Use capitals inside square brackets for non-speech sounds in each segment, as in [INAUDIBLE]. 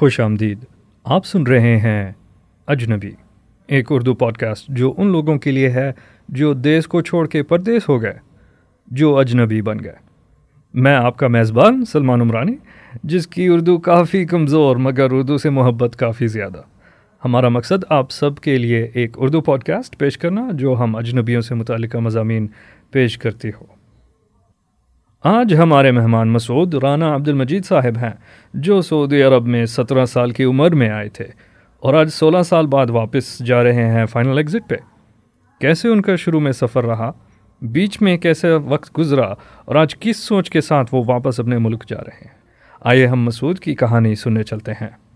خوش آمدید۔ آپ سن رہے ہیں اجنبی، ایک اردو پوڈ کاسٹ جو ان لوگوں کے لیے ہے جو دیس کو چھوڑ کے پردیس ہو گئے، جو اجنبی بن گئے۔ میں آپ کا میزبان سلمان عمرانی، جس کی اردو کافی کمزور مگر اردو سے محبت کافی زیادہ۔ ہمارا مقصد آپ سب کے لیے ایک اردو پوڈ کاسٹ پیش کرنا، جو ہم اجنبیوں سے متعلقہ مضامین پیش کرتی ہو۔ آج ہمارے مہمان مسعود رانا عبد المجید صاحب ہیں، جو سعودی عرب میں سترہ سال کی عمر میں آئے تھے اور آج سولہ سال بعد واپس جا رہے ہیں فائنل ایگزٹ پہ۔ کیسے ان کا شروع میں سفر رہا؟ بیچ میں کیسے وقت گزرا؟ اور آج کس سوچ کے ساتھ وہ واپس اپنے ملک جا رہے ہیں؟ آئیے ہم مسعود کی کہانی سننے چلتے ہیں۔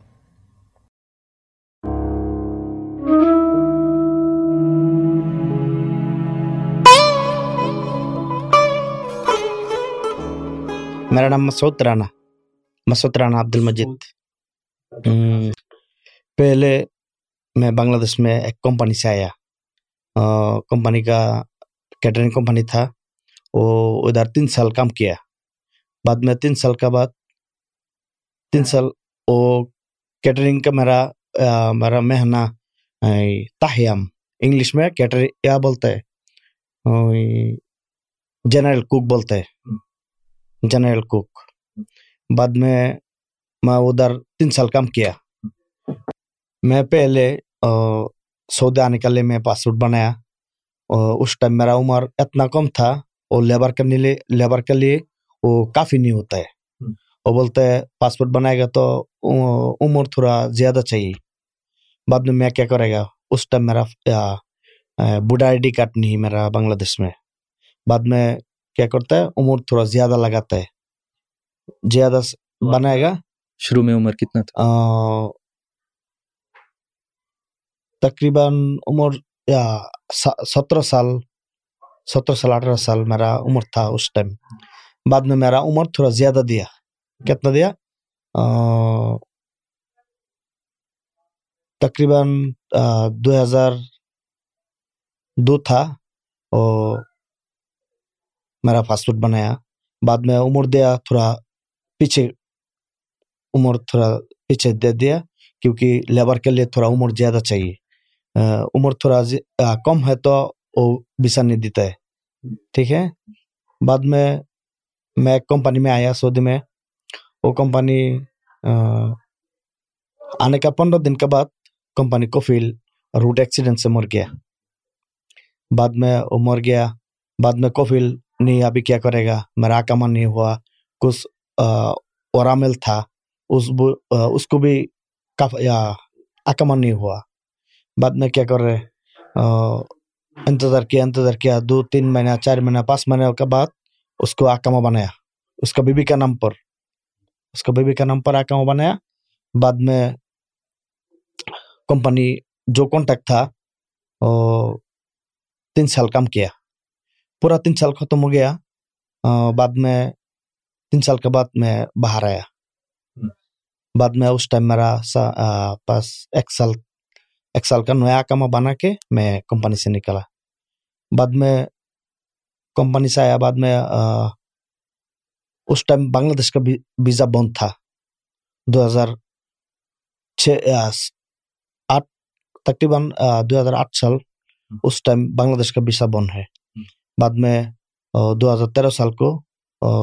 میرا نام مسعود رانا مسعود رانا عبد المجید۔ پہلے میں بنگلہ دیش میں ایک کمپنی سے آیا۔ کمپنی کا کیٹرنگ کمپنی تھا۔ وہ ادھر تین سال کام کیا۔ بعد میں تین سال کا بعد تین سال وہ کیٹرنگ کا میرا میرا مہینہ تاہیام انگلش میں کیٹرنگ کیا بولتے ہیں جنرل کوک بولتے۔ ہیں جنرل کوک بعد میں میں ادھر تین سال کام کیا۔ میں پہلے سعودی آنے کے لیے میں پاسپورٹ بنایا۔ اس ٹائم میرا عمر اتنا کم تھا وہ لیبر کرنے لیے لیبر کے لیے وہ کافی نہیں ہوتا ہے۔ وہ بولتے ہیں پاسپورٹ بنائے گا تو عمر تھوڑا زیادہ چاہیے۔ بعد میں میں کیا کرے گا؟ اس ٹائم میرا بوڑھا آئی ڈی کارڈ نہیں میرا بنگلہ دیش میں۔ بعد میں کیا کرتا ہے عمر تھوڑا زیادہ لگاتا ہے زیادہ بنائے گا شروع میں عمر کتنا تھا تقریباً عمر سترہ سال سترہ سال اٹھارہ سال میرا عمر تھا اس ٹائم بعد میں میرا عمر تھوڑا زیادہ دیا کتنا دیا تقریباً دو ہزار دو تھا اور میرا پاسپورٹ بنایا۔ بعد میں عمر دیا، تھوڑا پیچھے، عمر تھوڑا پیچھے دے دیا کیونکہ لیبر کے لیے تھوڑا عمر زیادہ چاہیے۔ عمر تھوڑا کم ہے تو وہ ویسا نہیں دیتا ہے۔ ٹھیک ہے؟ بعد میں میں ایک کمپنی میں آیا سعودی میں۔ وہ کمپنی آنے کا پندرہ دن کے بعد کمپنی کو فیل روڈ ایکسیڈنٹ سے مر گیا۔ بعد میں وہ مر گیا۔ بعد میں کوفیل نہیں، ابھی کیا کرے گا؟ میرا کما نہیں ہوا، کچھ اورامل تھا، اس اس کو بھی آکمن نہیں ہوا۔ بعد میں کیا کر رہے انتظار کیا انتظار کیا، دو، تین مہینہ، چار مہینہ، پانچ مہینے کے بعد اس کو آکما بنایا۔ اس کا بیوی کا نام پر، اس کا بیوی کا نام پر آکما بنایا۔ بعد میں کمپنی جو کانٹیکٹ تھا تین سال کام کیا۔ پورا تین سال ختم ہو گیا بعد میں تین سال کے بعد میں باہر آیا۔ بعد میں اس ٹائم میرا پاس ایک سال ایک سال کا نیا کام بنا کے میں کمپنی سے نکلا۔ بعد میں کمپنی سے آیا بعد میں اس ٹائم بنگلہ دیش کا ویزا بند تھا۔ دو ہزار چھ آٹھ تقریباً دو ہزار آٹھ سال اس ٹائم بنگلہ دیش کا ویزا بند ہے۔ بعد میں دو ہزار تیرہ سال کو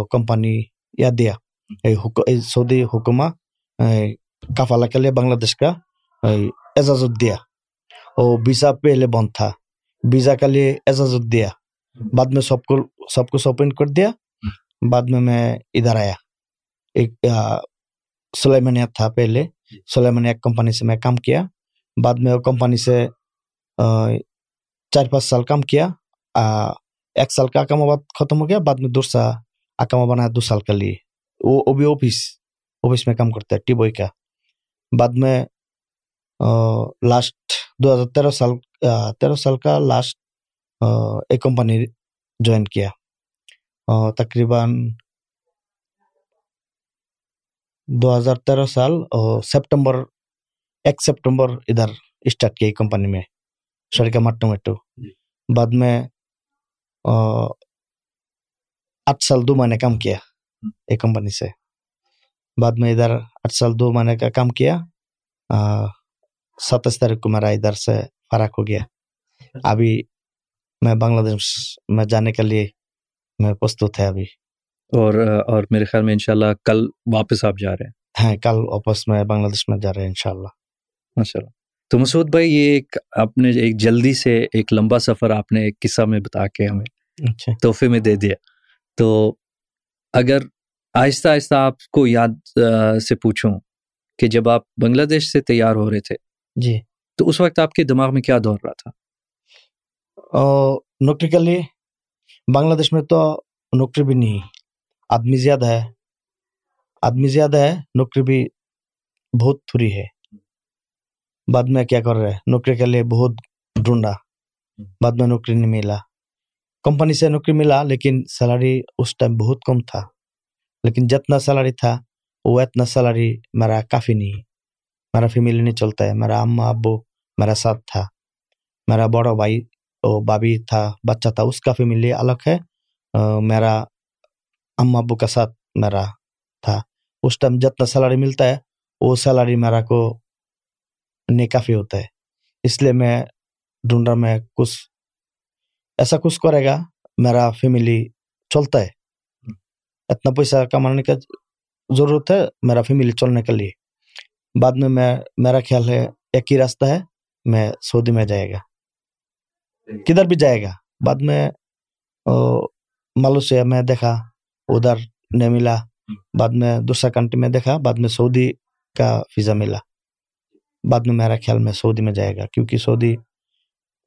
کمپنی یا دیا۔ سعودی حکومہ کافالا کے لیے بنگلہ دیش کا اجازت دیا۔ اور ویزا پہلے بند تھا۔ ویزا کے لیے اجازت دیا۔ بعد میں سب کو سب کو اوپن کر دیا۔ بعد میں میں ادھر آیا۔ ایک سلیمانیہ تھا پہلے۔ سلیمانیہ کمپنی سے میں کام کیا۔ بعد میں وہ کمپنی سے چار پانچ سال کام کیا۔ ایک سال کا اکاما بعد ختم ہو گیا بعد میں دوسرا اکاما بنایا دو سال کے لیے وہ بھی آفس آفس میں کام کرتا ہے ٹی بوئی کا بعد میں لاسٹ دو ہزار تیرہ سال تیرہ سال کا لاسٹ ایک کمپنی جوائن کیا تقریباً دو ہزار تیرہ سال سپٹمبر ایک سپٹمبر ادھر اسٹارٹ کیا کمپنی میں شرکا مٹو میٹو بعد میں آٹھ سال دو مہینے کام کیا۔ ایک کمپنی سے۔ بعد میں ادھر آٹھ سال دو مہینے کا کام کیا۔ ستائیس تاریخ کو میرا ادھر سے فرق ہو گیا۔ ابھی میں بنگلہ دیش میں جانے کے لیے میں پرستت ہے ابھی۔ اور اور میرے خیال میں انشاءاللہ کل واپس آپ جا رہے ہیں۔ ہاں کل واپس میں بنگلہ دیش میں جا رہے ہیں انشاءاللہ۔ ماشاء اللہ تو مسعود بھائی یہ ایک آپ نے ایک جلدی سے ایک لمبا سفر آپ نے ایک قصہ میں بتا کے ہمیں اچھا۔ تحفے میں دے دیا۔ تو اگر آہستہ آہستہ آپ کو یاد سے پوچھوں کہ جب آپ بنگلہ دیش سے تیار ہو رہے تھے جی۔ تو اس وقت آپ کے دماغ میں کیا دور رہا تھا؟ نوکری کے لیے۔ بنگلہ دیش میں تو نوکری بھی نہیں۔ آدمی زیادہ ہے۔ آدمی زیادہ ہے نوکری بھی بہت تھوڑی ہے۔ بعد میں کیا کر رہے نوکری کے لیے بہت ڈھونڈا۔ بعد میں نوکری نہیں ملا۔ کمپنی سے نوکری ملا، لیکن سیلری اس ٹائم بہت کم تھا۔ لیکن جتنا سیلری تھا، وہ اتنا سیلری میرا کافی نہیں۔ میرا فیملی نہیں چلتا ہے، میرا اما ابو، میرا ساتھ تھا۔ میرا بڑا بھائی بابی تھا، بچہ تھا، اس کا فیملی الگ ہے۔ میرا اما ابو کا ساتھ میرا تھا۔ اس ٹائم جتنا سیلری ملتا ہے، وہ سیلری میرا کو نہیں کافی ہوتا ہے۔ اس لیے میں ڈھونڈ رہا میں کچھ ایسا کچھ کرے گا میرا فیملی چلتا ہے۔ اتنا پیسہ کمانے کا ضرورت ہے میرا فیملی چلنے کے لیے۔ بعد میں میں میرا خیال ہے ایک ہی راستہ ہے میں سعودی میں جائے گا۔ کدھر بھی جائے گا۔ بعد میں مالوسیا میں دیکھا ادھر نہیں ملا۔ بعد میں دوسرا کنٹری میں دیکھا بعد میں سعودی کا ویزا ملا۔ بعد میں میرا خیال میں سعودی میں جائے گا کیونکہ سعودی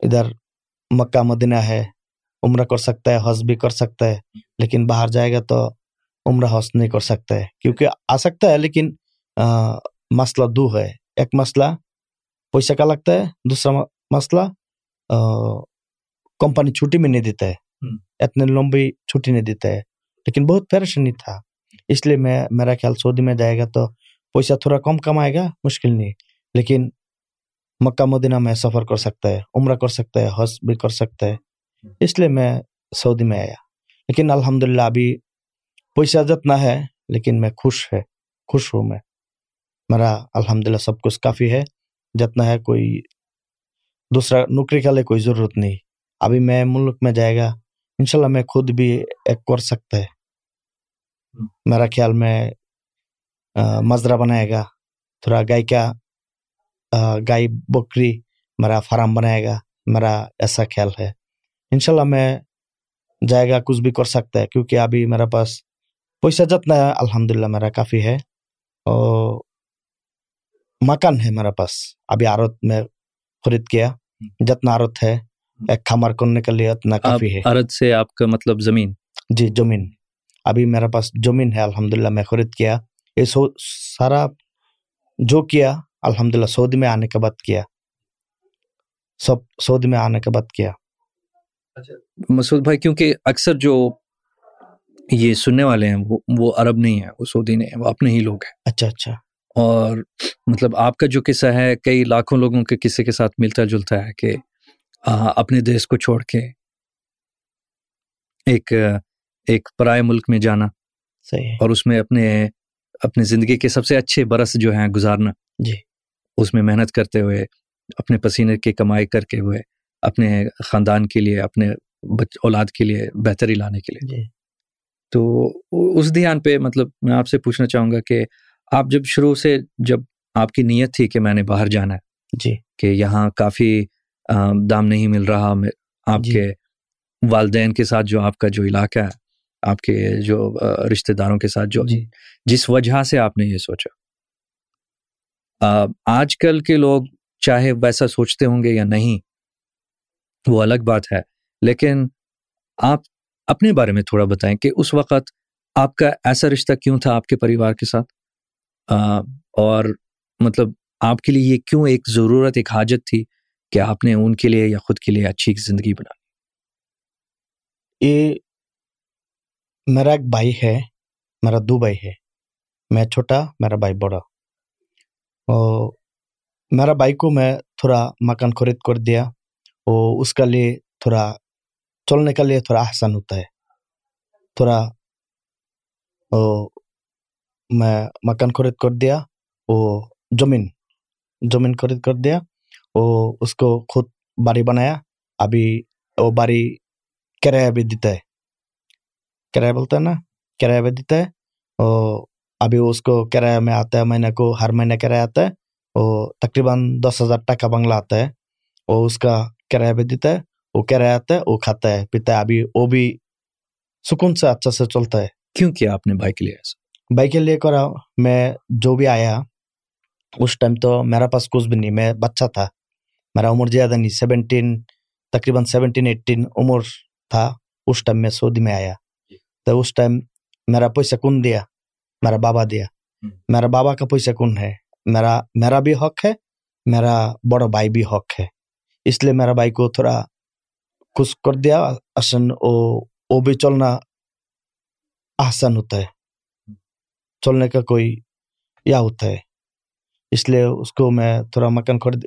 ادھر مکہ مدینہ ہے عمرہ کر سکتا ہے حج بھی کر سکتا ہے لیکن باہر جائے گا تو عمرہ حج نہیں کر سکتا ہے کیونکہ آ سکتا ہے لیکن مسئلہ دو ہے۔ ایک مسئلہ پیسہ کا لگتا ہے دوسرا مسئلہ کمپنی چھٹی میں نہیں دیتا ہے۔ اتنے لمبی چھٹی نہیں دیتا ہے۔ لیکن بہت پریشانی تھا اس لیے میں میرا خیال سعودی میں جائے گا تو پیسہ تھوڑا کم کمائے گا مشکل نہیں۔ لیکن مکہ مدینہ میں سفر کر سکتا ہے، عمرہ کر سکتا ہے، حج بھی کر سکتا ہے۔ اس لیے میں سعودی میں آیا۔ لیکن الحمد للہ ابھی پیسہ جتنا ہے، لیکن میں خوش ہے، خوش ہوں میں۔ میرا الحمد للہ سب کچھ کافی ہے جتنا ہے، کوئی دوسرا نوکری کے لیے کوئی ضرورت نہیں۔ ابھی میں ملک میں جائے گا، انشاءاللہ میں خود بھی ایک کر سکتا ہے۔ میرا خیال میں مزرا بنائے گا۔ تھوڑا گائے کا گائے بکری میرا فارم بنائے گا میرا ایسا خیال ہے۔ انشاءاللہ میں جائے گا کچھ بھی کر سکتا ہے کیونکہ ابھی میرا پاس پیسہ جتنا ہے الحمد للہ میرا کافی ہے۔ اور مکان ہے میرا پاس۔ ابھی آرت میں خرید کیا جتنا آرت ہے ایک کھمر کرنے کے لیے اتنا کافی ہے۔ آرت سے آپ کا مطلب زمین؟ جی زمین۔ ابھی میرا پاس زمین ہے الحمد للہ میں خرید کیا۔ یہ سارا جو کیا الحمد للہ سعودی میں آنے کے بعد کیا۔ سب سعودی میں آنے کے بعد کیا۔ مسعود بھائی کیونکہ اکثر جو یہ سننے والے ہیں وہ عرب نہیں ہیں وہ سعودی نہیں وہ اپنے ہی لوگ ہیں۔ اچھا اچھا۔ اور مطلب آپ کا جو قصہ ہے کئی لاکھوں لوگوں کے قصے کے ساتھ ملتا جلتا ہے کہ اپنے دیش کو چھوڑ کے ایک ایک پرائے ملک میں جانا۔ صحیح اور اس میں اپنے اپنے زندگی کے سب سے اچھے برس جو ہیں گزارنا۔ جی۔ اس میں محنت کرتے ہوئے اپنے پسینے کی کمائی کر کے ہوئے اپنے خاندان کے لیے اپنے اولاد کے لیے بہتری لانے کے لیے۔ جی۔ تو اس دھیان پہ مطلب میں آپ سے پوچھنا چاہوں گا کہ آپ جب شروع سے جب آپ کی نیت تھی کہ میں نے باہر جانا ہے جی۔ کہ یہاں کافی دام نہیں مل رہا آپ جی۔ کے والدین کے ساتھ جو آپ کا جو علاقہ ہے آپ کے جو رشتہ داروں کے ساتھ جو جی۔ جس وجہ سے آپ نے یہ سوچا؟ آج کل کے لوگ چاہے ویسا سوچتے ہوں گے یا نہیں، وہ الگ بات ہے۔ لیکن آپ اپنے بارے میں تھوڑا بتائیں کہ اس وقت آپ کا ایسا رشتہ کیوں تھا آپ کے پریوار کے ساتھ؟ اور مطلب آپ کے لیے یہ کیوں ایک ضرورت، ایک حاجت تھی کہ آپ نے ان کے لیے یا خود کے لیے اچھی زندگی بنا یہ میرا ایک بھائی ہے، میرا دو بھائی ہے۔ میں چھوٹا، میرا بھائی بڑا۔ اور میرا بھائی کو میں تھوڑا مکان خرید کر دیا اور اس کے لیے تھوڑا چلنے کے لیے تھوڑا آسان ہوتا ہے۔ تھوڑا میں مکان خرید کر دیا وہ زمین زمین خرید کر دیا وہ اس کو خود باری بنایا۔ ابھی وہ باری کرایہ بھی دیتا ہے۔ کرایہ بولتا ہے نا؟ کرایہ بھی دیتا ہے اور ابھی اس کو کرایہ میں آتا ہے مہینے کو ہر مہینے کرایہ آتا ہے وہ تقریباً دس ہزار ٹکا بنگلہ آتا ہے وہ اس کا کرایہ بھی دیتا ہے وہ کرایہ آتا ہے وہ کھاتا ہے پیتا ہے۔ ابھی وہ بھی سکون سے اچھا سے چلتا ہے۔ کیوں کیا آپ نے بائک لیا ایسا بائک لے کر میں جو بھی آیا اس ٹائم تو میرا پاس کچھ بھی نہیں میں بچہ تھا۔ میرا عمر زیادہ نہیں سیونٹین تقریباً سیونٹین ایٹین عمر تھا اس ٹائم میں سعودی میں آیا۔ تو اس ٹائم میرا پیسہ کون دیا؟ میرا بابا دیا۔ میرا بابا کا پیسہ کون ہے؟ میرا میرا بھی حق ہے میرا بڑا بھائی بھی حق ہے۔ اس لیے میرا بھائی کو تھوڑا کچھ کر دیا آسن وہ بھی چلنا آسان ہوتا ہے۔ چلنے کا کوئی یا ہوتا ہے۔ اس لیے اس کو میں تھوڑا مکان خرید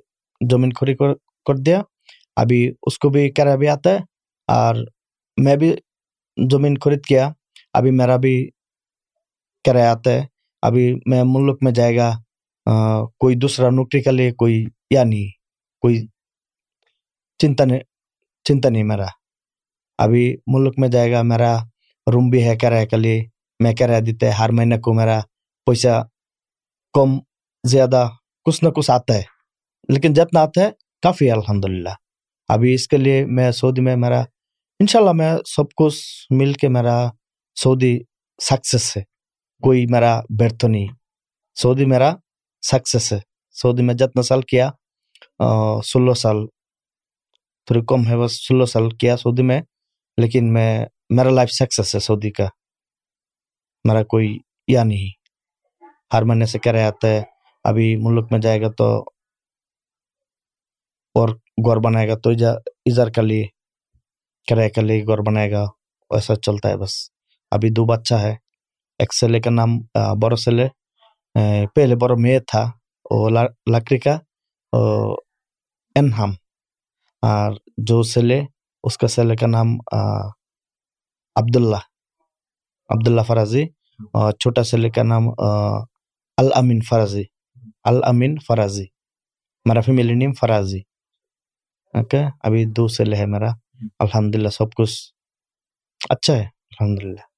زمین خرید کر دیا۔ ابھی اس کو بھی کرایہ بھی آتا ہے اور میں بھی زمین خرید کیا۔ ابھی میرا بھی کرایہ آتا ہے ابھی میں ملک میں جائے گا کوئی دوسرا نوکری کا لیے کوئی یا نہیں کوئی چنتا نہیں چنتا نہیں میرا۔ ابھی ملک میں جائے گا، میرا روم بھی ہے کرایہ کے لیے۔ میں کرایہ دیتے ہر مہینے کو میرا پیسہ کم، زیادہ کچھ نہ کچھ آتا ہے۔ لیکن جتنا آتا ہے، کافی الحمد للہ ابھی اس کے لیے میں سعودی میں میرا، انشاءاللہ میں سب کچھ مل کے میرا سعودی سکسیس ہے۔ کوئی میرا بیرتھ نہیں سعودی میرا سکسیس ہے سعودی میں جتنا سال کیا سولہ سال۔ تھوڑی کم ہے، بس سولہ سال کیا سعودی میں، لیکن میں، میرا لائف سکسیس ہے سعودی کا۔ میرا کوئی یا نہیں۔ ہر مہینے سے کرایہ آتا ہے۔ ابھی ملک میں جائے گا تو، اور گور بنائے گا تو ادھر کا لیے، کرایہ کا لیے گور بنائے گا۔ ویسا چلتا ہے بس۔ ابھی دو بچہ ہے۔ ایک سیلے کا نام بڑو سیلے پہلے بڑو میں تھا وہ لکڑی کا انہم اور جو سیلے اس کا سیلے کا نام عبداللہ عبداللہ فرازی اور چھوٹا سیلے کا نام الامین فرازی الامین فرازی میرا فیملی نیم فرازی اوکے ابھی دو سیلے ہے میرا الحمد للہ سب کچھ اچھا ہے الحمد للہ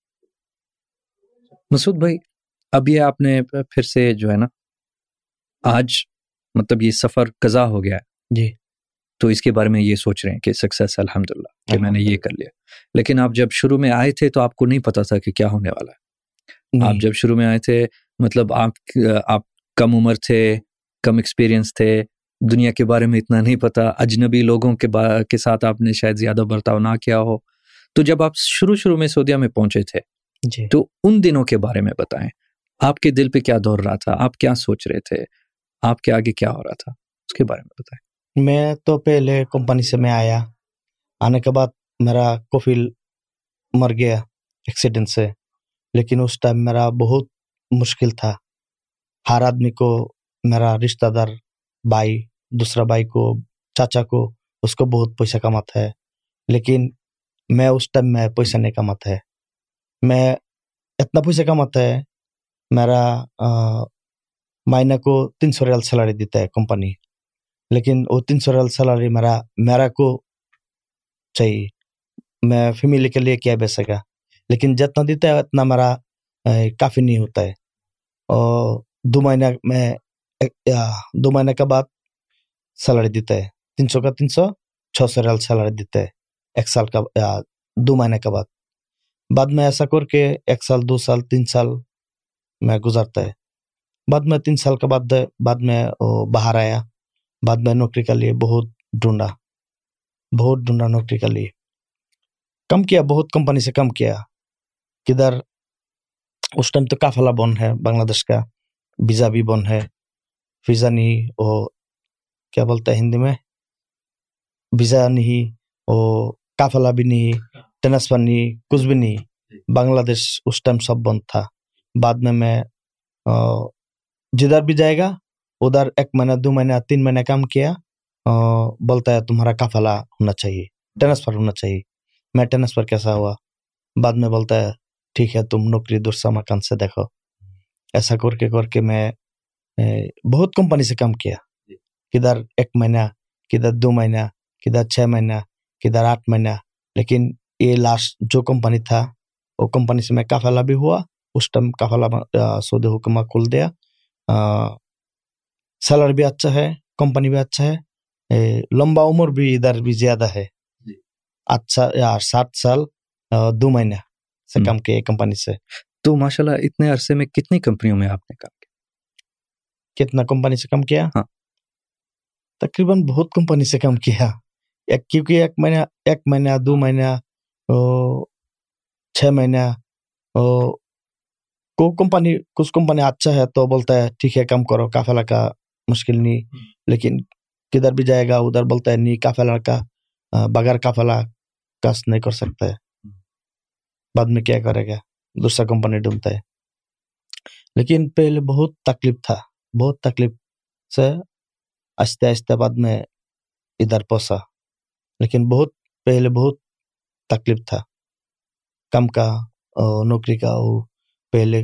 مسعود بھائی اب یہ آپ نے پھر سے جو ہے نا آج مطلب یہ سفر قضا ہو گیا ہے۔ جی۔ تو اس کے بارے میں یہ سوچ رہے ہیں کہ سکسیس الحمد للہ کہ میں نے یہ کر لیا۔ لیکن آپ جب شروع میں آئے تھے تو آپ کو نہیں پتا تھا کہ کیا ہونے والا ہے۔ آپ جب شروع میں آئے تھے مطلب آپ آپ کم عمر تھے کم ایکسپیرئنس تھے دنیا کے بارے میں اتنا نہیں پتا اجنبی لوگوں کے کے ساتھ آپ نے شاید زیادہ برتاؤ نہ کیا ہو۔ تو جب آپ شروع شروع میں سعودیہ میں پہنچے تھے جی۔ تو ان دنوں کے بارے میں بتائیں۔ آپ کے دل پہ کیا دور رہا تھا؟ آپ کیا سوچ رہے تھے؟ آپ کے آگے کیا ہو رہا تھا؟ اس کے بارے میں بتائیں۔ میں تو پہلے کمپنی سے میں آیا۔ آنے کے بعد میرا کوفیل مر گیا ایکسیڈنٹ سے۔ لیکن اس ٹائم میرا بہت مشکل تھا۔ ہر آدمی کو میرا رشتہ دار بھائی دوسرا بھائی کو چاچا کو اس کو بہت پیسہ کماتا ہے۔ لیکن میں اس ٹائم میں پیسہ نہیں کماتا ہے۔ میں اتنا پیسہ کماتا ہے، میرا مہینہ کو تین سو ریال سیلری دیتا ہے کمپنی۔ لیکن وہ تین سو ریال سیلری میرا میرا کو چاہیے میں فیملی کے لیے کیا بیچ سکا لیکن جتنا دیتا ہے، اتنا میرا کافی نہیں ہوتا ہے۔ اور دو مہینہ میں دو مہینے کے بعد سیلری دیتا ہے۔ تین سو کا تین سو، چھ سو ریال سیلری دیتا ہے۔ ایک سال کا دو مہینے کے بعد۔ بعد میں ایسا کر کے ایک سال، دو سال، تین سال میں گزرتا ہے۔ بعد میں تین سال کے بعد بعد میں باہر آیا۔ بعد میں نوکری کے لیے بہت ڈھونڈا۔ بہت ڈھونڈا نوکری کے لیے۔ کم کیا، بہت کمپنی سے کم کیا۔ کدھر اس ٹائم تو کافلا بن ہے، بنگلہ دیش کا۔ ویزا بھی بن ہے۔ ویزا نہیں، وہ کیا بولتا ہے ہندی میں؟ ویزا نہیں، وہ کافلا بھی نہیں۔ ٹینس پر نہیں کچھ بھی نہیں بنگلہ دیش اس ٹائم سب بند تھا بعد میں میں جدھر بھی جائے گا ادھر ایک مہینہ دو مہینہ تین مہینہ کام کیا بولتا ہے تمہارا کافلا ہونا چاہیے ٹرانسفر ہونا چاہیے میں ٹرانسفر کیسا ہوا بعد میں بولتا ہے ٹھیک ہے تم نوکری درسا مکان سے دیکھو ایسا کر کے کر کے میں بہت کمپنی سے کام کیا کدھر ایک مہینہ کدھر دو مہینہ کدھر چھ مہینہ کدھر آٹھ مہینہ لیکن یہ لاسٹ جو کمپنی تھا وہ کمپنی سے میں کافلا بھی ہوا۔ اس ٹائم کافلا سعودی حکمہ کھول دیا۔ سیلر بھی اچھا ہے کمپنی بھی اچھا ہے۔ لمبا عمر بھی ادھر بھی زیادہ ہے۔ جی۔ اچھا سات سال دو مہینہ سے کام کیا کمپنی سے۔ تو ماشاء اللہ اتنے عرصے میں کتنی کمپنیوں میں آپ نے کام کیا؟ کتنا کمپنی سے کام کیا؟ ہاں۔ تقریباً بہت کمپنی سے کام کیا۔ ایک کیونکہ ایک مہینہ ایک مہینہ دو مہینہ چھ مہینے کو کمپنی کچھ کمپنی اچھا ہے تو بولتا ہے ٹھیک ہے کم کرو کافی لڑکا مشکل نہیں لیکن کدھر بھی جائے گا ادھر بولتا ہے نہیں کافی لڑکا بغیر کافلا کس نہیں کر سکتا ہے بعد میں کیا کرے گا دوسرا کمپنی ڈھونڈتا ہے لیکن پہلے بہت تکلیف تھا بہت تکلیف سے آہستہ آہستہ بعد میں ادھر پہنچا لیکن بہت پہلے بہت تکلیف تھا۔ کم کا نوکری کا وہ پہلے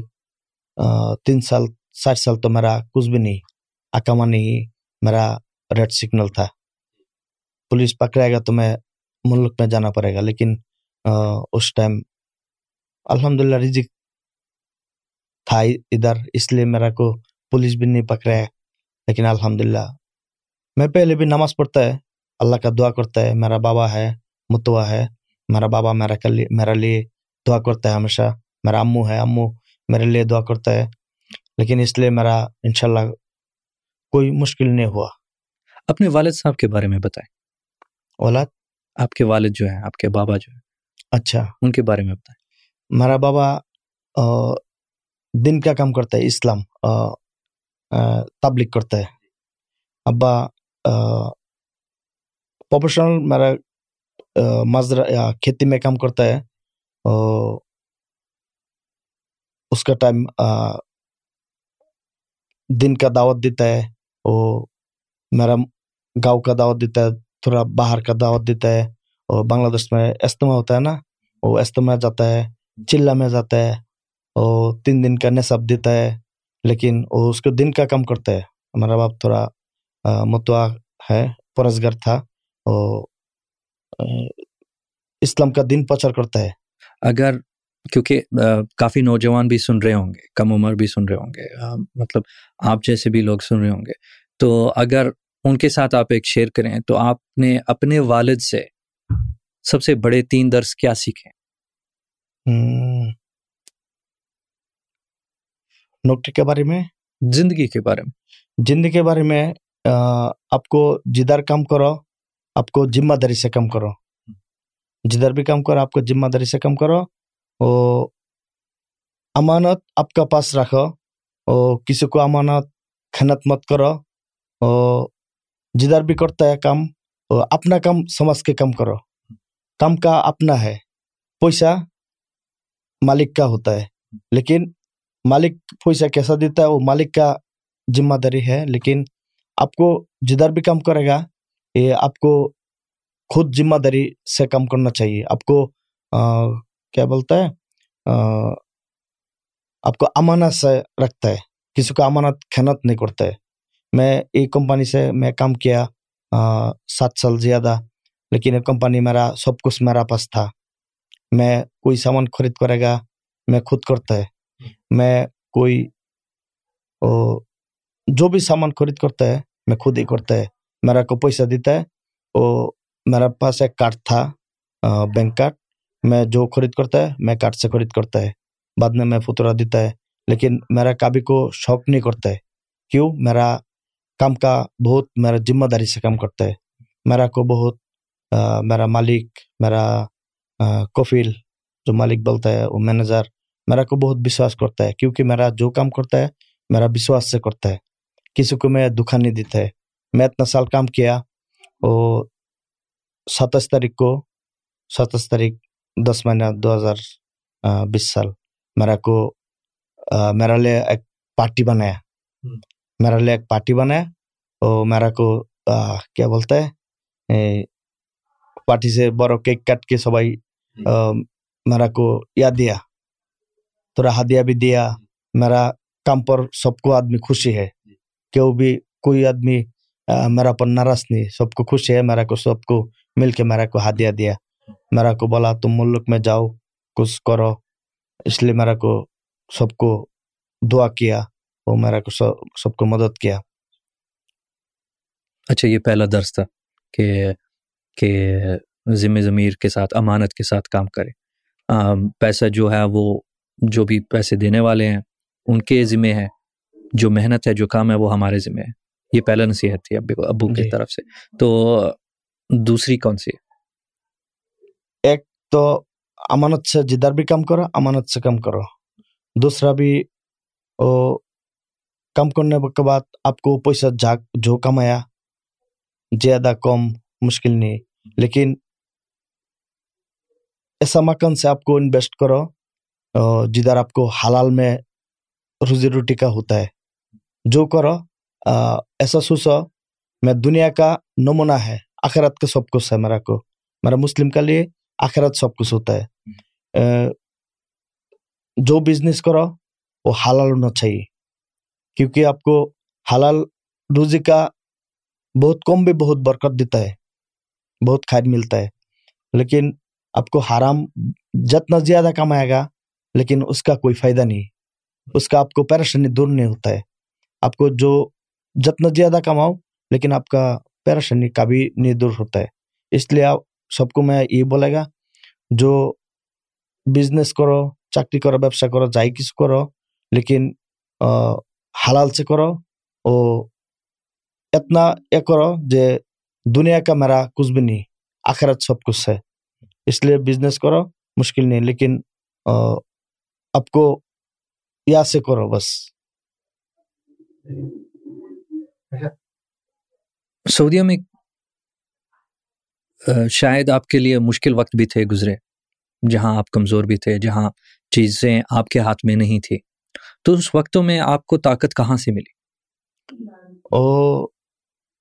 تین سال سات سال تو میرا کچھ بھی نہیں، اکاما نہیں، میرا ریڈ سگنل تھا۔ پولیس پکڑے گا تو میں ملک میں جانا پڑے گا، لیکن اس ٹائم الحمد للہ رزق تھا ادھر، اس لیے میرا کو پولیس بھی نہیں پکڑا ہے لیکن الحمد للہ میں پہلے بھی نماز پڑھتا ہے، اللہ کا دعا کرتا ہے، میرا بابا ہے، متوا ہے۔ میرا بابا میرا کل میرے لیے دعا کرتا ہے ہمیشہ میرا امو ہے امو میرے لیے دعا کرتا ہے لیکن اس لیے میرا انشاءاللہ کوئی مشکل نہیں ہوا اپنے والد صاحب کے بارے میں بتائیں اولاد آپ کے والد جو ہیں آپ کے بابا جو ہیں اچھا ان کے بارے میں بتائیں میرا بابا دن کا کام کرتا ہے اسلام تبلیغ کرتا ہے ابا پروفیشنل میرا مزرا کھیتی میں کام کرتا ہے اس کا ٹائم دن کا دعوت دیتا ہے اور میرا گاؤں کا دعوت دیتا ہے تھوڑا باہر کا دعوت دیتا ہے اور بنگلہ دیش میں اجتماع ہوتا ہے نا وہ اجتماع جاتا ہے چلہ میں جاتا ہے اور تین دن کا نصب دیتا ہے لیکن وہ اس کو دن کا کم کرتا ہے ہمارا باپ تھوڑا متوا ہے پرسگر تھا اور اسلام کا دن پچر کرتا ہے۔ اگر کیونکہ کافی نوجوان بھی سن رہے ہوں گے کم عمر بھی سن رہے ہوں گے مطلب آپ جیسے بھی لوگ سن رہے ہوں گے۔ تو اگر ان کے ساتھ آپ ایک شیئر کریں تو آپ نے اپنے والد سے سب سے بڑے تین درس کیا سیکھے؟ نوکری کے بارے میں؟ زندگی کے بارے میں۔ زندگی کے بارے میں آپ کو جدھر کام کرو آپ کو ذمہ داری سے کم کرو۔ جدھر بھی کام کرو، آپ کو ذمہ داری سے کم کرو۔ اور امانت آپ کا پاس رکھو۔ اور کسی کو امانت خنت مت کرو۔ اور جدھر بھی کرتا ہے کام، اور اپنا کام سمجھ کے کم کرو۔ کام کا اپنا ہے۔ پیسہ مالک کا ہوتا ہے۔ لیکن مالک پیسہ کیسا دیتا ہے؟ وہ مالک کا ذمہ داری ہے۔ لیکن آپ کو جدھر بھی کام کرے گا یہ آپ کو خود ذمہ داری سے کم کرنا چاہیے۔ آپ کو کیا بولتا ہے؟ آپ کو امانت سے رکھتا ہے۔ کسی کو امانت خیانت نہیں کرتا ہے۔ میں ایک کمپنی سے میں کام کیا سات سال زیادہ، لیکن یہ کمپنی میرا سب کچھ میرا پاس تھا۔ میں کوئی سامان خرید کرے گا، میں خود کرتا ہے۔ میں کوئی جو بھی سامان خرید کرتا ہے، میں خود ہی کرتا ہے۔ میرا کو پیسہ دیتا ہے وہ میرا پاس ایک کارڈ تھا بینک کارڈ میں جو خرید کرتا ہے میں کارڈ سے خرید کرتا ہے بعد میں میں فطورہ دیتا ہے لیکن میرا کبھی کو شوق نہیں کرتا ہے کیوں میرا کام کا بہت میرا ذمہ داری سے کام کرتا ہے میرا کو بہت میرا مالک میرا کوفیل جو مالک بولتا ہے وہ مینیجر میرا کو بہت وشواس کرتا ہے کیونکہ میرا جو کام کرتا ہے میرا وشواس سے کرتا ہے کسی کو میں دکھا نہیں دیتا ہے میں اتنا سال کام کیا اور ستائیس تاریخ کو ستائیس تاریخ دس مہینہ دو ہزار بیس سال میرا کو میرا لیے ایک پارٹی بنایا۔ میرا لیے ایک پارٹی بنایا اور میرا کو کیا بولتا ہے پارٹی سے بڑا کیک کاٹ کے سبھی میرا کو یاد دیا۔ تھوڑا ہدیہ بھی دیا۔ میرا کام پر سب کو آدمی خوشی ہے۔ کیوں بھی کوئی آدمی میرا پر نرس نہیں سب کو خوش ہے، میرا کو سب کو مل کے میرا کو ہاتھ دیا۔ دیا میرا کو بولا، تم ملک میں جاؤ، کچھ کرو۔ اس لیے میرا کو سب کو دعا کیا، وہ میرا کو سب کو مدد کیا۔ اچھا یہ پہلا درس تھا کہ کہ ذمہ ضمیر کے ساتھ، امانت کے ساتھ کام کرے۔ پیسہ جو ہے، وہ جو بھی پیسے دینے والے ہیں، ان کے ذمے ہے۔ جو محنت ہے، جو کام ہے، وہ ہمارے ذمہ ہے۔ یہ پہلا نصیحت تھی ابو ابو کی جی۔ طرف سے۔ تو دوسری کون سی؟ ایک تو امانت سے جدھر بھی کم کرو امانت سے کم کرو۔ دوسرا بھی او کم کرنے کے بعد آپ کو پیسہ جا جو کمایا زیادہ کم مشکل نہیں۔ لیکن ایسا مکان سے آپ کو انویسٹ کرو جدھر آپ کو حلال میں روزی روٹی کا ہوتا ہے۔ جو کرو ایسا سوسو میں دنیا کا نمونہ ہے، آخرت کا سب کچھ ہے میرا کو۔ میرا مسلم کا لیے آخرت سب کچھ ہوتا ہے۔ جو بزنس کرو، وہ حلال ہونا چاہیے۔ کیونکہ آپ کو حلال روزی کا بہت کم بھی بہت برکت دیتا ہے، بہت خیر ملتا ہے۔ لیکن آپ کو حرام جتنا زیادہ کمائے گا، لیکن اس کا کوئی فائدہ نہیں۔ اس کا آپ کو پریشانی دور نہیں ہوتا ہے۔ آپ کو جو جتنا زیادہ کماؤ، لیکن آپ کا پیراشنی کا بھی نہیں دور ہوتا ہے۔ اس لیے آپ سب کو میں یہ بولے گا، جو بزنس کرو، چاکری کرو ব্যবসা کرو যাই کس کرو، لیکن حلال سے کرو اور اتنا یہ کرو যে دنیا کا میرا کچھ بھی نہیں، آخرت سب کچھ ہے۔ اس لیے بزنس کرو، مشکل نہیں، لیکن آپ کو یا سے کرو بس۔ سعودیہ میں شاید آپ کے لیے مشکل وقت بھی تھے گزرے جہاں آپ کمزور بھی تھے جہاں چیزیں آپ کے ہاتھ میں نہیں تھی تو اس وقتوں میں آپ کو طاقت کہاں سے ملی؟ او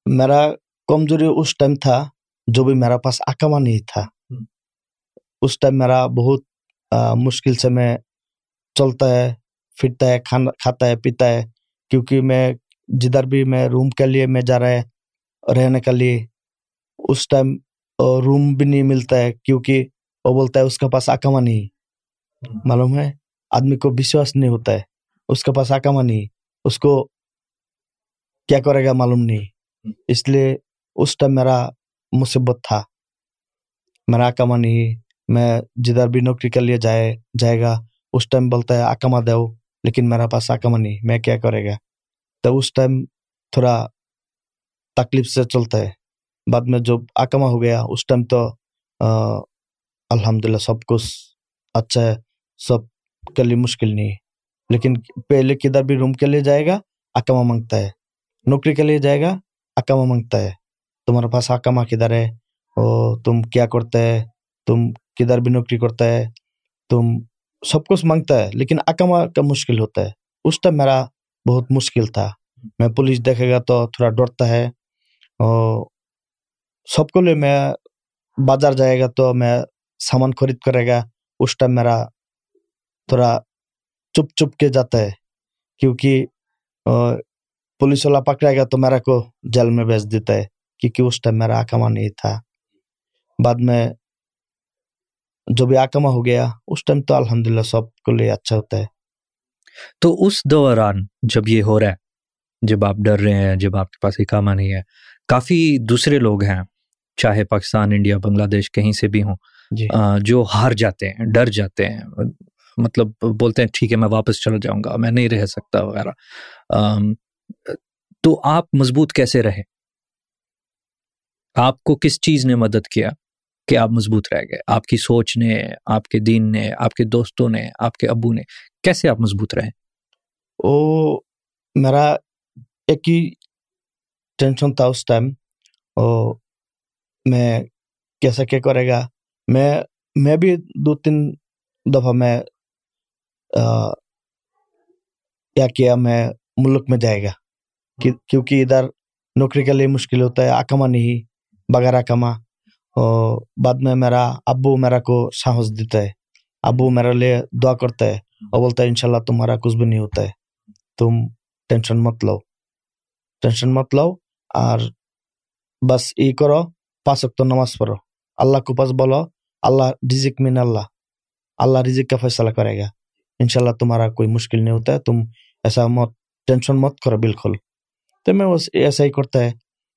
میرا کمزوری اس ٹائم تھا جو بھی میرا پاس اکما نہیں تھا۔ اس ٹائم میرا بہت مشکل سے میں چلتا ہے پھرتا ہے کھانا کھاتا ہے پیتا ہے کیونکہ میں جدھر بھی میں روم کے لیے میں جا رہا ہے، رہنے کے لیے، اس ٹائم روم بھی نہیں ملتا ہے، کیونکہ وہ بولتا ہے، اس کے پاس آکما نہیں۔ معلوم ہے؟ آدمی کو وشواس نہیں ہوتا ہے۔ اس کے پاس آکما نہیں۔ اس کو کیا کرے گا معلوم نہیں۔ اس لیے اس ٹائم میرا مصیبت تھا۔ میرا آکما نہیں۔ میں جدھر بھی نوکری کے لیے جائے جائے گا، اس ٹائم بولتا ہے آکما دو، لیکن میرا پاس آکما نہیں۔ میں کیا کرے گا؟ تو اس ٹائم تھوڑا تکلیف سے چلتا ہے بعد میں جب آکامہ ہو گیا اس ٹائم تو الحمد للہ سب کچھ اچھا ہے سب کے لیے مشکل نہیں لیکن پہلے کدھر بھی روم کے لیے جائے گا آکامہ مانگتا ہے نوکری کے لیے جائے گا آکامہ مانگتا ہے تمہارے پاس آکامہ کدھر ہے اور تم کیا کرتا ہے تم کدھر بھی نوکری کرتا ہے تم سب کچھ مانگتا ہے لیکن آکامہ کا مشکل ہوتا ہے اس ٹائم میرا بہت مشکل تھا۔ میں پولیس دیکھے گا تو تھوڑا ڈرتا ہے اور سب کو لیے میں بازار جائے گا تو میں سامان خرید کرے گا۔ اس ٹائم میرا تھوڑا چپ چپ کے جاتا ہے کیونکہ پولیس والا پکڑے گا تو میرا کو جیل میں بیچ دیتا ہے کیونکہ اس ٹائم میرا آکامہ نہیں تھا۔ بعد میں جو بھی آکامہ ہو گیا، اس ٹائم تو الحمدللہ سب کو لیے اچھا ہوتا ہے۔ تو اس دوران جب یہ ہو رہا ہے جب آپ ڈر رہے ہیں جب آپ کے پاس اکامہ نہیں ہے کافی دوسرے لوگ ہیں چاہے پاکستان انڈیا بنگلہ دیش کہیں سے بھی ہوں جی۔ جو ہار جاتے ہیں ڈر جاتے ہیں مطلب بولتے ہیں ٹھیک ہے میں واپس چلا جاؤں گا میں نہیں رہ سکتا وغیرہ۔ تو آپ مضبوط کیسے رہے؟ آپ کو کس چیز نے مدد کیا؟ کہ آپ مضبوط رہ گئے، آپ کی سوچ نے، آپ کے دین نے، آپ کے دوستوں نے، آپ کے ابو نے، کیسے آپ مضبوط رہے؟ او میرا ایک ہی ٹینشن تھا اس ٹائم او میں کیسا کیا کرے گا؟ میں میں بھی دو تین دفعہ میں کیا کیا، میں ملک میں جائے گا۔ کیونکہ ادھر نوکری کے لیے مشکل ہوتا ہے آکما نہیں، بغیر آکما بعد میں میرا ابو میرا کو ساہس دیتا ہے ابو میرا لیے دعا کرتا ہے اور بولتا ہے انشاءاللہ تمہارا کچھ بھی نہیں ہوتا ہے۔ تم ٹینشن مت لو۔ ٹینشن مت لو اور بس یہ کرو، پانچ وقت نماز پڑھو۔ اللہ کو پاس بولو، اللہ رزق مین اللہ۔ اللہ رزق کا فیصلہ کرے گا۔ انشاءاللہ تمہارا کوئی مشکل نہیں ہوتا ہے۔ تم ایسا مت، ٹینشن مت کرو، بالکل۔ تو میں بس ایسا ہی کرتا ہے۔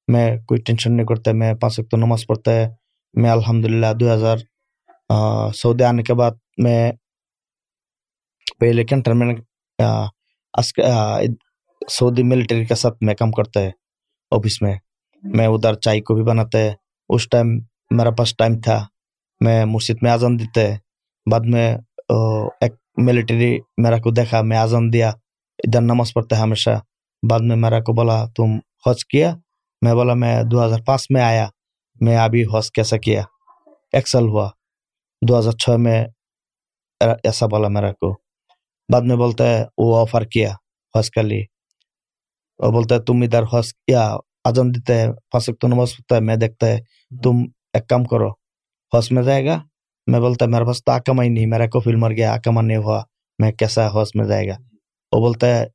میں کوئی ٹینشن نہیں کرتا ہے میں پانچ وقت نماز پڑھتا ہے۔ میں الحمد للہ دو ہزار سعودی آنے کے بعد میں پہلے کنٹر سعودی ملٹری کے ساتھ میں کام کرتا ہے آفس میں۔ میں ادھر چائے کو بھی بناتا ہے۔ اس ٹائم میرا پاس ٹائم تھا۔ میں مرشید میں آجم دیتا ہے۔ بعد میں ایک ملٹری میرا کو دیکھا، میں آزان دیا۔ ادھر نماز پڑھتا ہے ہمیشہ۔ بعد میں میرا کو بولا، تم حج کیا؟ میں بولا، میں دو ہزار پانچ میں آیا۔ میں آبی حوض کیسا کیا؟ ایکسل ہوا۔ دو ہزار چھ میں ایسا بولا میرا کو۔ بعد میں بولتا ہے، وہ آفر کیا حوض کے لیے۔ اور بولتا ہے، تم ادھر حوض کیا آزم دیتا ہے پانچ وقت نماز پڑھتا ہے، میں دیکھتا ہے، تم ایک کام کرو۔ حوض میں جائے گا۔ میں بولتا ہے، میرے پاس تو آکما ہی نہیں میرا کو فیل مر گیا آکما نہیں ہوا۔ میں کیسا حوض میں جائے گا؟ وہ بولتا ہے،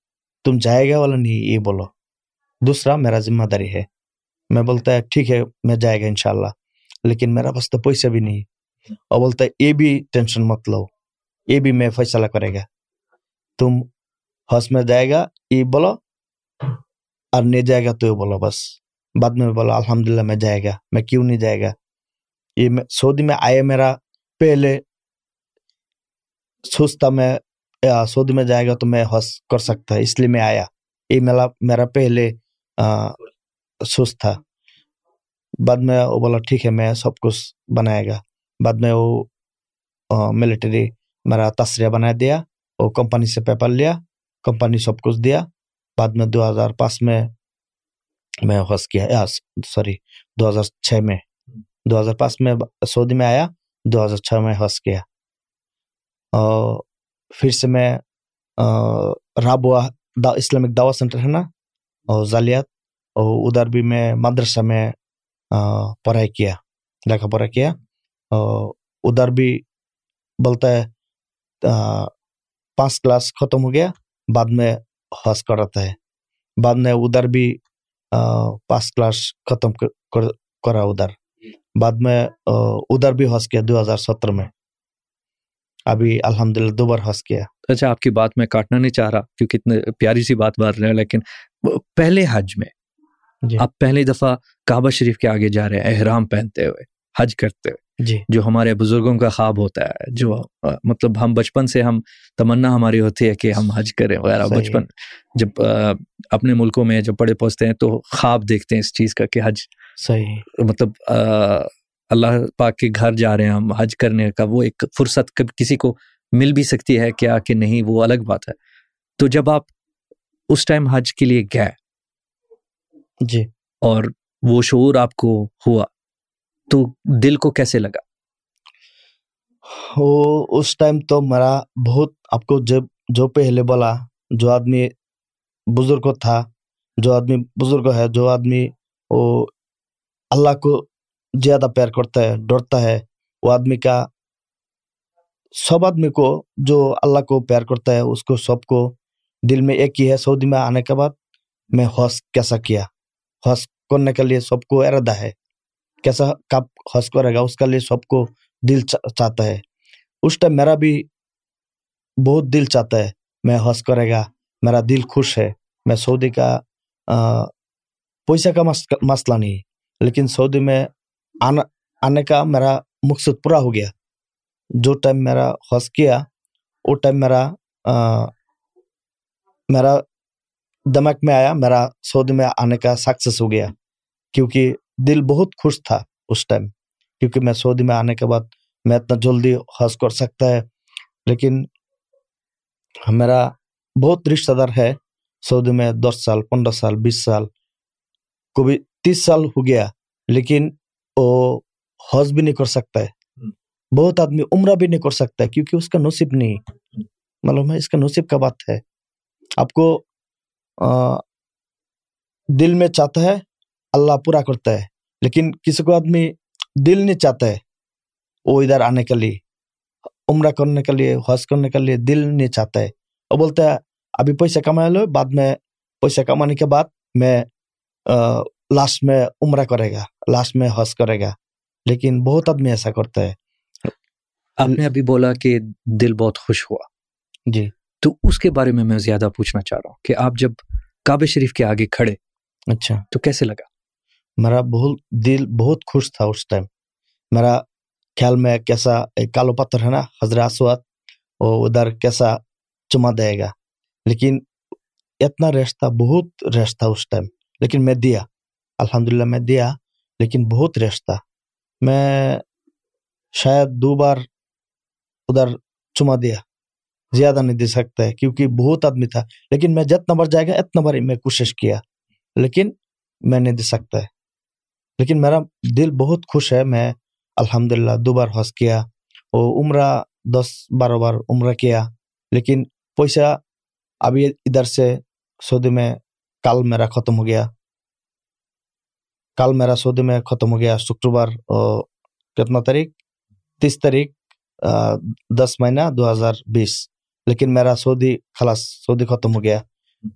تم جائے گا والا نہیں؟ یہ بولو۔ دوسرا میرا ذمہ داری ہے۔ میں بولتا ہے، ٹھیک ہے، میں جائے گا انشاءاللہ۔ لیکن میرا پاس تو پیسہ بھی نہیں۔ اور بولتا ہے، یہ بھی ٹینشن مت لو، یہ بھی میں فیصلہ کرے گا۔ تم ہس میں جائے گا، یہ بولو، اور نہیں جائے گا تو یہ بولو بس۔ بعد میں بولو الحمد للہ میں جائے گا۔ میں کیوں نہیں جائے گا؟ یہ سعودی میں آئے میرا پہلے سوچتا میں سعودی میں جائے گا تو میں ہس کر سکتا، اس لیے میں آیا۔ یہ میرا میرا پہلے سست تھا بعد میں وہ بولا ٹھیک ہے میں سب کچھ بنائے گا بعد میں وہ ملٹری میرا تصریہ بنا دیا وہ کمپنی سے پیپر لیا کمپنی سب کچھ دیا بعد میں دو ہزار پانچ میں میں حس کیا سوری دو ہزار چھ میں دو ہزار پانچ میں سعودی میں آیا دو ہزار چھ میں حس کیا اور پھر سے میں رابعہ اسلامک دعوت سینٹر ہے نا اور ذالیات اور ادھر بھی میں مدرسہ میں پڑھائی کیا لکھا پڑھائی کیا۔ اور ادھر بھی بولتا ہے پانچ کلاس ختم ہو گیا، بعد میں حوض کراتا ہے۔ بعد میں ادھر بھی پانچ کلاس ختم کرا ادھر۔ بعد میں ادھر بھی ہس کیا دو ہزار سترہ میں۔ ابھی الحمد للہ دو بار ہنس کیا۔ اچھا آپ کی بات میں کاٹنا نہیں چاہ رہا، کیونکہ اتنے پیاری سی بات بات رہے ہیں، لیکن پہلے حج میں جی۔ آپ پہلی دفعہ کعبہ شریف کے آگے جا رہے ہیں احرام پہنتے ہوئے حج کرتے ہوئے۔ جی۔ جو ہمارے بزرگوں کا خواب ہوتا ہے جو مطلب ہم بچپن سے ہم تمنا ہماری ہوتی ہے کہ ہم حج کریں وغیرہ۔ بچپن جب اپنے ملکوں میں جب پڑے پہنچتے ہیں تو خواب دیکھتے ہیں اس چیز کا کہ حج صحیح۔ مطلب اللہ پاک کے گھر جا رہے ہیں ہم حج کرنے کا وہ ایک فرصت کسی کو مل بھی سکتی ہے کیا کہ نہیں وہ الگ بات ہے۔ تو جب آپ اس ٹائم حج کے لیے گئے جی۔ اور وہ شعور آپ کو ہوا۔ تو دل کو کیسے لگا؟ وہ اس ٹائم تو مرا بہت۔ آپ کو جب جو پہلے بولا جو آدمی بزرگ تھا جو آدمی بزرگ ہے جو آدمی وہ اللہ کو زیادہ پیار کرتا ہے ڈرتا ہے وہ آدمی کا سب آدمی کو جو اللہ کو پیار کرتا ہے اس کو سب کو دل میں ایک ہی ہے سعودی میں آنے کے بعد میں حوص کیسا کیا؟ ہس کرنے کے لیے سب کو ارادہ ہے کیسا کب ہس کرے گا اس کے لیے سب کو دل چاہتا ہے اس ٹائم میرا بھی بہت دل چاہتا ہے میں ہس کرے گا میرا دل خوش ہے میں سعودی کا پیسہ کا مسئلہ نہیں لیکن سعودی میں آنا آنے کا میرا مقصد پورا ہو گیا جو ٹائم میرا ہس کیا وہ ٹائم میرا میرا دمک میں آیا میرا سعودی میں آنے کا سکسیس ہو گیا کیونکہ دل بہت خوش تھا اس ٹائم کیونکہ میں سعودی میں آنے کے بعد میں اتنا جلدی حج کر سکتا ہے۔ لیکن میرا بہت رشتہ دار ہے سعودی میں دس سال پندرہ سال بیس سال کبھی تیس سال ہو گیا لیکن وہ حج بھی نہیں کر سکتا ہے۔ بہت آدمی عمرہ بھی نہیں کر سکتا ہے کیونکہ اس کا نصیب نہیں۔ معلوم ہے اس کا نصیب کا بات ہے۔ آپ کو دل میں چاہتا ہے اللہ پورا کرتا ہے لیکن کسی کو آدمی دل نہیں چاہتا ہے وہ ادھر آنے کے لیے عمرہ کرنے کے لیے حج کرنے کے لیے دل نہیں چاہتا ہے۔ وہ بولتا ہے ابھی پیسہ کما لو بعد میں پیسہ کمانے کے بعد میں لاسٹ میں عمرہ کرے گا لاسٹ میں حج کرے گا۔ لیکن بہت آدمی ایسا کرتا ہے۔ آپ نے ابھی بولا کہ دل بہت خوش ہوا۔ جی۔ تو اس کے بارے میں میں زیادہ پوچھنا چاہ رہا ہوں کہ آپ جب کعبہ شریف کے آگے کھڑے اچھا۔ تو کیسے لگا؟ میرا بہت دل بہت خوش تھا اس ٹائم میرا خیال میں کیسا کالو پتھر ہے نا حضرات سوات اور ادھر کیسا چما دے گا۔ لیکن اتنا ریش تھا بہت ریش تھا اس ٹائم لیکن میں دیا الحمدللہ میں دیا لیکن بہت ریش تھا میں شاید دو بار ادھر چما دیا۔ زیادہ نہیں دے سکتا ہے، کیونکہ بہت آدمی تھا۔ لیکن میں جت نمبر جائے گا ات نمبر میں کوشش کیا۔ لیکن میں نہیں دے سکتا ہے۔ لیکن میرا دل بہت خوش ہے۔ میں الحمد للہ دو بار حس کیا اور عمرہ دس بارہ بار عمرہ کیا۔ لیکن پیسہ ابھی ادھر سے سعودی میں کل میرا ختم ہو گیا۔ کل میرا سعودی میں ختم ہو گیا۔ شکروار کتنا تاریخ؟ تیس تاریخ دس مہینہ دو ہزار بیس۔ لیکن میرا سعودی خلاص سعودی ختم ہو گیا۔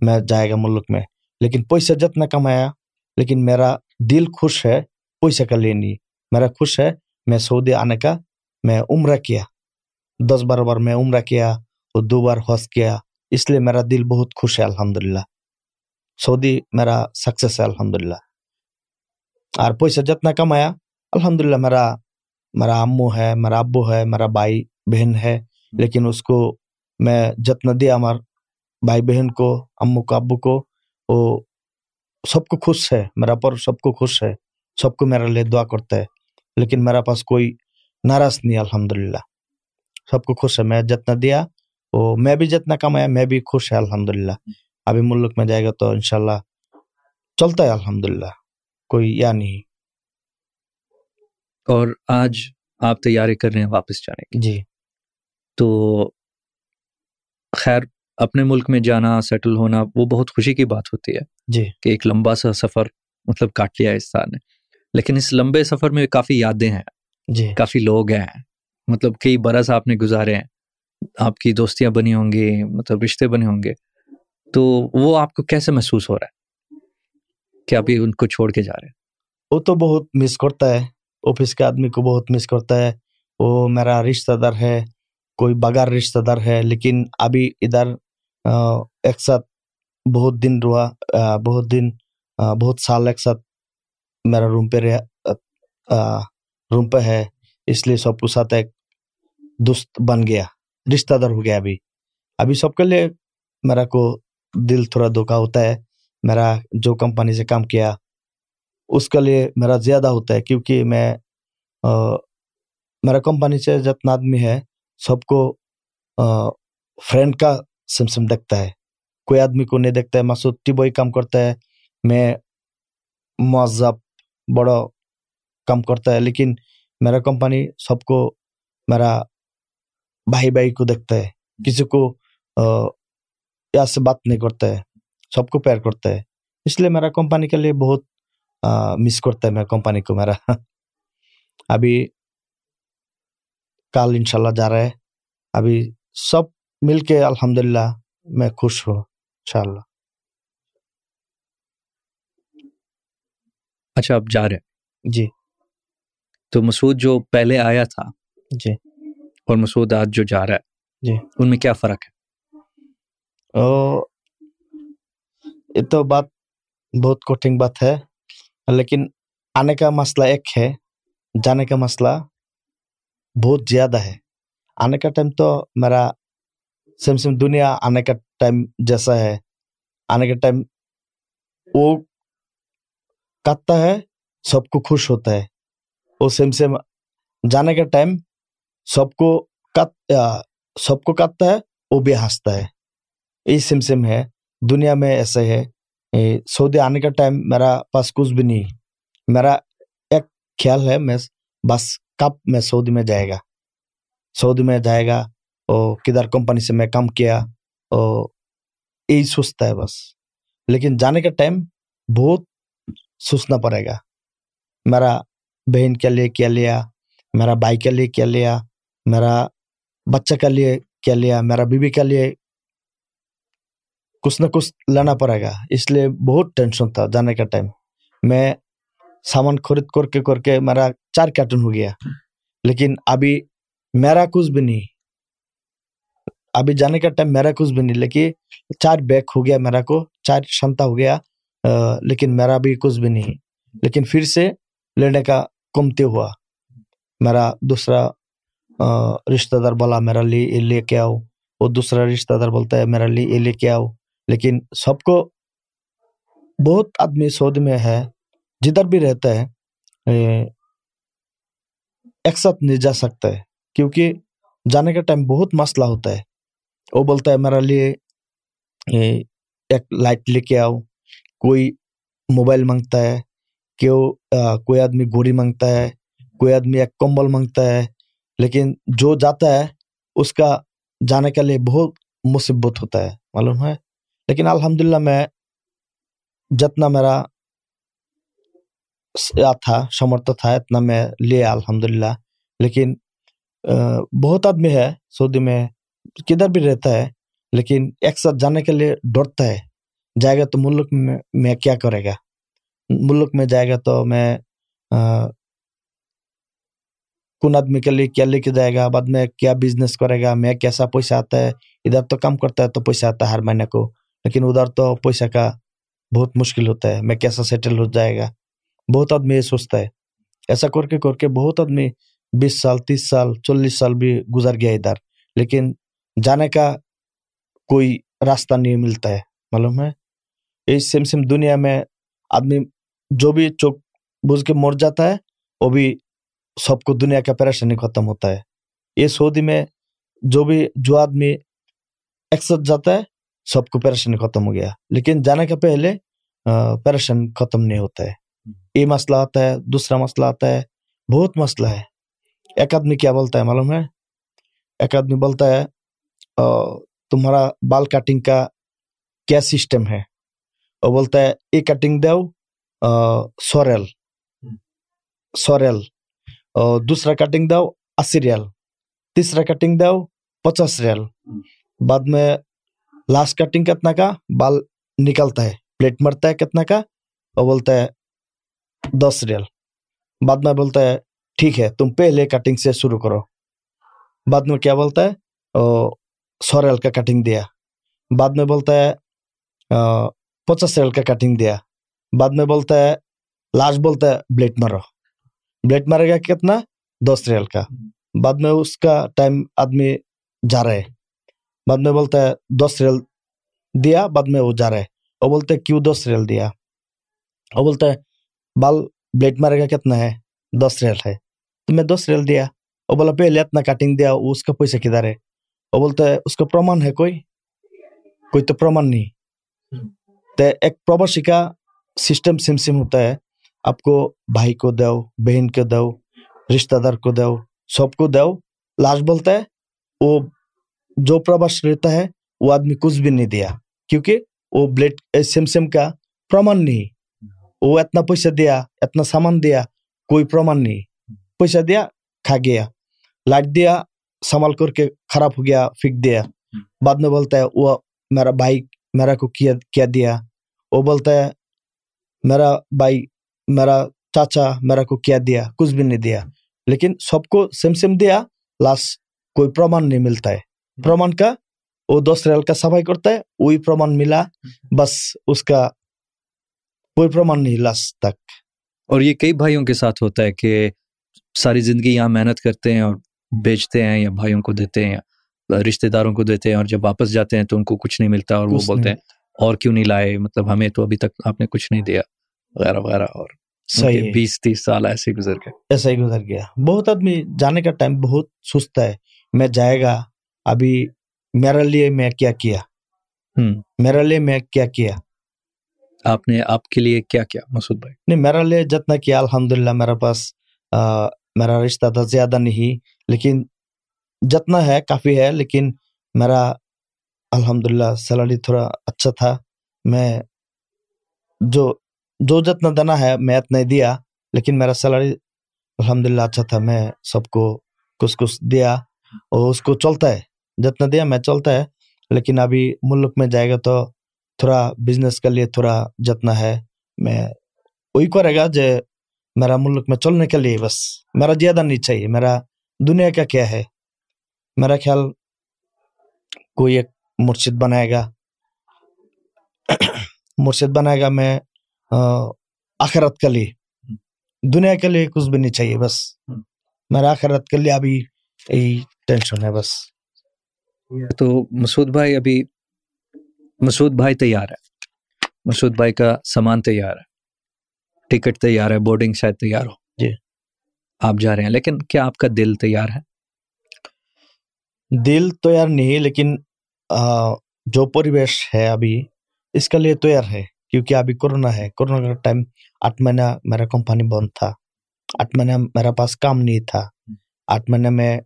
میں جائے گا ملک میں۔ لیکن پیسے جتنا کمایا، لیکن میرا دل خوش ہے، پیسے کا لیے نہیں میرا خوش ہے، میں سعودی آنے کا میں عمرہ کیا۔ دس بار بار میں عمرہ کیا اور دو بار حوض کیا۔ اس لیے میرا دل بہت خوش ہے الحمد للہ سعودی میرا سکسیس ہے الحمد للہ اور پیسہ جتنا کمایا الحمد للہ میرا میرا امو ہے، میرا ابو ہے، میرا بھائی، بہن ہے۔ لیکن اس کو میں جتنا دیا ہمار بھائی بہن کو امو کو ابو کو وہ سب کو خوش ہے میرا پر سب کو خوش ہے سب کو میرا لیے دعا کرتا ہے لیکن میرا پاس کوئی ناراض نہیں الحمدللہ۔ سب کو خوش ہے میں جتنا دیا وہ میں بھی جتنا کمایا میں بھی خوش ہے الحمدللہ۔ ابھی ملک میں جائے گا تو انشاءاللہ چلتا ہے الحمدللہ۔ کوئی یا نہیں۔ اور آج آپ تیاری کر رہے ہیں واپس جانے کی۔ جی۔ تو خیر اپنے ملک میں جانا سیٹل ہونا وہ بہت خوشی کی بات ہوتی ہے جی۔ کہ ایک لمبا سا سفر مطلب کاٹ لیا اس سال نے۔ لیکن اس لمبے سفر میں کافی یادیں ہیں۔ جی۔ کافی لوگ ہیں۔ مطلب کئی برس آپ نے گزارے ہیں۔ آپ کی دوستیاں بنی ہوں گی مطلب رشتے بنے ہوں گے۔ تو وہ آپ کو کیسے محسوس ہو رہا ہے؟ کہ آپ ان کو چھوڑ کے جا رہے ہیں؟ وہ تو بہت مس کرتا ہے۔ آفس کے آدمی کو بہت مس کرتا ہے۔ وہ میرا رشتہ دار ہے۔ کوئی بغیر رشتہ دار ہے، لیکن ابھی ادھر ایک ساتھ بہت دن روا بہت دن بہت سال ایک ساتھ میرا روم پہ رہا روم پہ ہے، اس لیے سب کے ساتھ ایک دوست بن گیا، رشتہ دار ہو گیا ابھی۔ ابھی سب کے لیے میرا کو دل تھوڑا دھوکا ہوتا ہے، میرا جو کمپنی سے کام کیا، اس کے لیے میرا زیادہ ہوتا ہے، کیونکہ میں میرا کمپنی سے جتنا آدمی ہے سب کو فرینڈ کا سم سم دیکھتا ہے۔ کوئی آدمی کو نہیں دیکھتا ہے مسعود ٹی بوئی کام کرتا ہے۔ میں معذب بڑا کام کرتا ہے، لیکن میرا کمپنی سب کو، میرا بھائی بھائی کو دیکھتا ہے۔ کسی کو یا سے بات نہیں کرتا ہے۔ سب کو پیار کرتا ہے۔ اس لیے میرا کمپنی کے لیے بہت مس کرتا ہے میرا کمپنی کو میرا۔ [LAUGHS] ابھی کل انشاءاللہ جا رہے ابھی سب مل کے الحمدللہ میں خوش ہوں انشاءاللہ۔ اچھا آپ جا رہے ہیں۔ جی۔ تو مسعود جو پہلے آیا تھا جی۔ اور مسعود آج جو جا رہا ہے جی۔ ان میں کیا فرق ہے؟ او یہ تو بات بہت کوٹنگ بات ہے لیکن آنے کا مسئلہ ایک ہے جانے کا مسئلہ بہت زیادہ ہے۔ آنے کا ٹائم تو میرا سیم سیم دنیا آنے کا ٹائم جیسا ہے۔ آنے کا ٹائم وہ کاٹتا ہے، سب کو خوش ہوتا ہے۔ وہ سیم سیم جانے کا ٹائم سب کو کت سب کو کاٹتا ہے، وہ بھی ہنستا ہے۔ یہ سیم سیم ہے۔ دنیا میں ایسے ہے۔ سعودی آنے کا ٹائم میرا پاس کچھ بھی نہیں میرا ایک خیال ہے، میں بس کب میں سعودی میں جائے گا؟ سعودی میں جائے گا اور کدھر کمپنی سے میں کام کیا؟ اور یہی سوچتا ہے بس۔ لیکن جانے کا ٹائم بہت سوچنا پڑے گا۔ میرا بہن کے لیے کیا لیا؟ میرا بھائی کے لیے کیا لیا؟ میرا بچہ کے لیے کیا لیا؟ میرا بیوی کے لیے کچھ نہ کچھ لینا پڑے گا۔ اس لیے بہت ٹینشن تھا جانے کا ٹائم۔ میں سامان خرید کر کے کر کے میرا چار کارٹن ہو گیا۔ لیکن ابھی میرا کچھ بھی نہیں۔ ابھی جانے کا ٹائم میرا کچھ بھی نہیں، لیکن چار بیک ہو گیا میرا کو، چار شمتا ہو گیا لیکن میرا بھی کچھ بھی نہیں۔ لیکن پھر سے لینے کا کمتے ہوا۔ میرا دوسرا رشتہ دار بولا، میرا لی یہ لے کے آؤ۔ وہ دوسرا رشتہ دار بولتا ہے، میرا لی یہ لے کے آؤ۔ لیکن سب کو بہت آدمی سود میں ہے۔ جدھر بھی رہتا ہے ایک ساتھ نہیں جا سکتا ہے، کیونکہ جانے کا ٹائم بہت مسئلہ ہوتا ہے۔ وہ بولتا ہے، میرا لیے ایک لائٹ لے کے آؤ۔ کوئی موبائل مانگتا ہے کیوں کوئی آدمی گھوڑی مانگتا ہے، کوئی آدمی ایک کمبل مانگتا ہے۔ لیکن جو جاتا ہے، اس کا جانے کے لیے بہت مصبت ہوتا ہے، معلوم ہے؟ لیکن الحمدللہ میں، جتنا میرا تھا، سمرتھ تھا، اتنا میں لیا الحمد للہ لیکن بہت آدمی ہے، سعودی میں کدھر بھی رہتا ہے، لیکن ایک ساتھ جانے کے لیے ڈرتا ہے۔ جائے گا تو ملک میں میں کیا کرے گا؟ ملک میں جائے گا تو میں کن آدمی کے لیے کیا لے کے جائے گا؟ بعد میں کیا بزنس کرے گا؟ میں کیسا پیسہ آتا ہے؟ ادھر تو کم کرتا ہے تو پیسہ آتا ہے ہر مہینے کو، لیکن ادھر تو پیسہ کا بہت مشکل ہوتا ہے۔ میں کیسا سیٹل ہو جائے گا؟ بہت آدمی یہ سوچتا ہے۔ ایسا کر کے کر کے بہت آدمی بیس سال، تیس سال، چالیس سال بھی گزر گیا ادھر۔ لیکن جانے کا کوئی راستہ نہیں ملتا ہے، معلوم ہے؟ یہ سیم سیم دنیا میں آدمی جو بھی چوک بوجھ کے مر جاتا ہے، وہ بھی سب کو دنیا کا پریشانی ختم ہوتا ہے۔ یہ سعودی میں جو بھی جو آدمی ایکسٹ جاتا ہے، سب کو پریشانی ختم ہو گیا۔ لیکن جانے کا پہلے پریشان ختم نہیں ہوتا ہے۔ یہ مسئلہ آتا ہے، دوسرا مسئلہ آتا ہے، بہت مسئلہ ہے۔ ایک آدمی کیا بولتا ہے معلوم ہے؟ ایک آدمی بولتا ہے تمہارا بال کٹنگ کا کیا سسٹم ہے؟ اور بولتا ہے، یہ کٹنگ دو سوریل۔ سوریل۔ اور دوسرا کٹنگ دو، اسی ریل۔ تیسرا کٹنگ دو، پچاس ریل۔ بعد میں لاسٹ کٹنگ کتنا کا؟ بال نکلتا ہے، پلیٹ مرتا ہے کتنا کا؟ اور بولتا ہے دس ریل بعد میں بولتا ہے ٹھیک ہے تم پہلے کٹنگ سے شروع کرو بعد میں کیا بولتا ہے سو ریل کا کٹنگ دیا بعد میں بولتا ہے پچاس ریل کا کٹنگ دیا بعد میں بولتا ہے لاسٹ بولتا ہے بلیٹ مارو بلیٹ مارے گا کتنا دس ریل کا بعد میں اس کا ٹائم آدمی جا رہے بعد میں بولتا ہے دس ریل دیا بعد میں وہ جا رہے وہ بولتے کیوں دس ریل دیا وہ بولتا ہے بال بلیڈ مارے گا کتنا ہے؟ دس ریل ہے۔ تو میں دس ریل دیا۔ وہ بولا، پہلے اتنا کٹنگ دیا اس کا پیسہ کدھر ہے؟ وہ بولتا ہے اس کا پرمان ہے کوئی؟ کوئی تو پرمان نہیں۔ تو ایک پروباشی کا سسٹم سم سم ہوتا ہے۔ آپ کو بھائی کو دو بہن کو دو رشتہ دار کو دو سب کو دو لاسٹ بولتا ہے، وہ جو پرواس رہتا ہے، وہ آدمی کچھ بھی نہیں دیا۔ کیونکہ وہ بلیڈ سم سم کا پرمان نہیں۔ وہ اتنا پیسہ دیا اتنا سامان دیا کوئی پیسہ دیا سامان بھائی میرا چاچا میرا کو کیا دیا کچھ بھی نہیں دیا لیکن سب کو سیم سیم دیا لاسٹ کوئی پرمان نہیں ملتا ہے پرمان کا وہ دوست ریل کا سفائی کرتا ہے وہی پرمان ملا بس اس کا پرمانی لاسٹ تک۔ اور یہ کئی بھائیوں کے ساتھ ہوتا ہے کہ ساری زندگی یہاں محنت کرتے ہیں اور بیچتے ہیں یا بھائیوں کو دیتے ہیں رشتے داروں کو دیتے ہیں اور جب واپس جاتے ہیں تو ان کو کچھ نہیں ملتا اور وہ بولتے ہیں اور کیوں نہیں لائے؟ مطلب ہمیں تو ابھی تک آپ نے کچھ نہیں دیا۔ وغیرہ وغیرہ۔ اور صحیح بیس تیس سال ایسے ہی گزر گئے۔ ایسا ہی گزر گیا۔ بہت آدمی جانے کا ٹائم بہت سست ہے۔ میں جائے گا ابھی میرے لیے میں کیا کیا؟ میرے لیے میں کیا کیا؟ آپ نے آپ کے لیے کیا کیا مسعود بھائی؟ نہیں، میرا لیے جتنا کیا الحمد للہ میرا پاس میرا رشتہ تھا، زیادہ نہیں، لیکن جتنا ہے کافی ہے، لیکن میرا الحمد للہ سیلری تھوڑا اچھا تھا۔ میں جو جو جتنا دینا ہے، میں اتنا ہی دیا، لیکن میرا سیلری الحمد للہ اچھا تھا۔ میں سب کو کچھ کچھ دیا اور اس کو چلتا ہے۔ جتنا دیا، میں چلتا ہے، لیکن ابھی ملک میں جائے گا تو تھوڑا بزنس کے لیے تھوڑا جتنا ہے، میں وہی کرے گا جو میرا ملک میں چلنے کے لیے بس۔ میرا زیادہ نہیں چاہیے، میرا دنیا کا کیا ہے؟ میرا خیال کوئی ایک مرشد بنائے گا۔ مرشد بنائے گا میں آخرت کے لیے۔ دنیا کے لیے کچھ بھی نہیں چاہیے بس۔ میرا آخرت کے لیے ابھی یہی ٹینشن ہے بس۔ تو مسعود بھائی، ابھی مسعود بھائی تیار ہے۔ مسعود بھائی کا سامان تیار ہے۔ ٹکٹ تیار ہے بورڈنگ شاید تیار ہو۔ جی۔ آپ جا رہے ہیں لیکن کیا آپ کا دل تیار ہے؟ دل تو یار نہیں لیکن جو پریویش ہے ابھی اس کا لیے تو یار ہے کیونکہ ابھی کورونا ہے۔ کورونا کا ٹائم آٹھ مہینہ میرا کمپنی بند تھا۔ آٹھ مہینہ میرا پاس کام نہیں تھا۔ آٹھ مہینے میں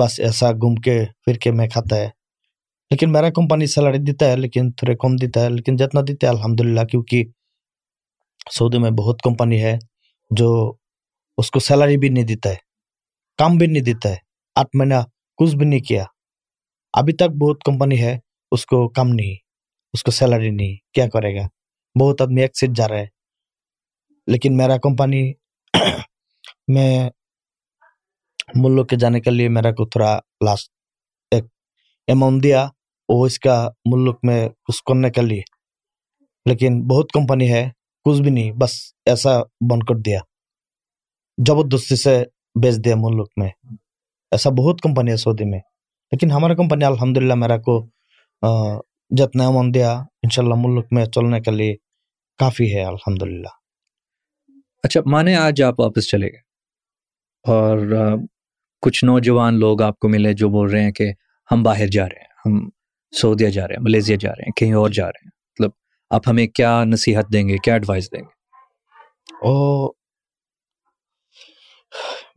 بس ایسا گھوم کے پھر کے میں کھاتا ہے۔ لیکن میرا کمپنی سیلری دیتا ہے، لیکن تھوڑے کم دیتا ہے، لیکن جتنا دیتا ہے، الحمدللہ، کیونکہ سعودی میں بہت کمپنی ہے جو اس کو سیلری بھی نہیں دیتا ہے، کام بھی نہیں دیتا ہے۔ آٹھ مہینہ کچھ بھی نہیں کیا۔ ابھی تک بہت کمپنی ہے، اس کو کم نہیں، اس کو سیلری نہیں۔ کیا کرے گا؟ بہت آدمی ایک سیٹ جا رہا ہے۔ لیکن میرا کمپنی [CLEARS THROAT] میں ملک کے جانے کے لیے میرا کو تھوڑا لاسٹ ایک اماؤنٹ دیا۔ وہ اس کا ملک میں اس کرنے کے لیے۔ لیکن بہت کمپنی ہے، کچھ بھی نہیں، بس ایسا بند کر دیا۔ زبردستی سے بیچ دیا ملک میں۔ ایسا بہت کمپنی ہے سعودی میں۔ لیکن ہمارا کمپنی الحمد للہ میرا کو جتنا من دیا، انشاءاللہ ملک میں چلنے کے لیے کافی ہے الحمد للہ اچھا مانے آج آپ واپس چلے گئے۔ اور کچھ نوجوان لوگ آپ کو ملے جو بول رہے ہیں کہ ہم باہر جا رہے ہیں، ہم سعودیہ جا رہے ہیں، ملیزیا جا رہے ہیں، کہیں اور جا رہے ہیں۔ مطلب آپ ہمیں کیا نصیحت دیں گے، کیا ایڈوائز دیں گے؟ او،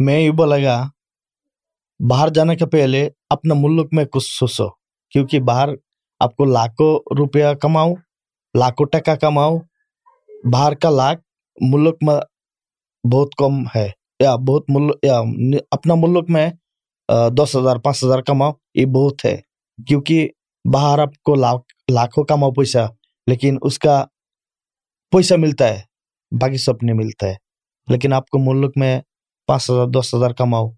میں یہ بولے گا، باہر جانے کے پہلے اپنا ملک میں کچھ سوچو، کیونکہ باہر آپ کو لاکھوں روپیہ کماؤ لاکھوں ٹکا کماؤ باہر کا لاکھ ملک میں بہت کم ہے، یا بہت ملک، یا اپنا ملک میں دس ہزار، پانچ ہزار کماؤ یہ بہت ہے۔ کیونکہ باہر آپ کو لاکھوں کماؤ پیسہ، لیکن اس کا پیسہ ملتا ہے، باقی سب نہیں ملتا ہے۔ لیکن آپ کو ملک میں پانچ ہزار، دس ہزار کماؤ،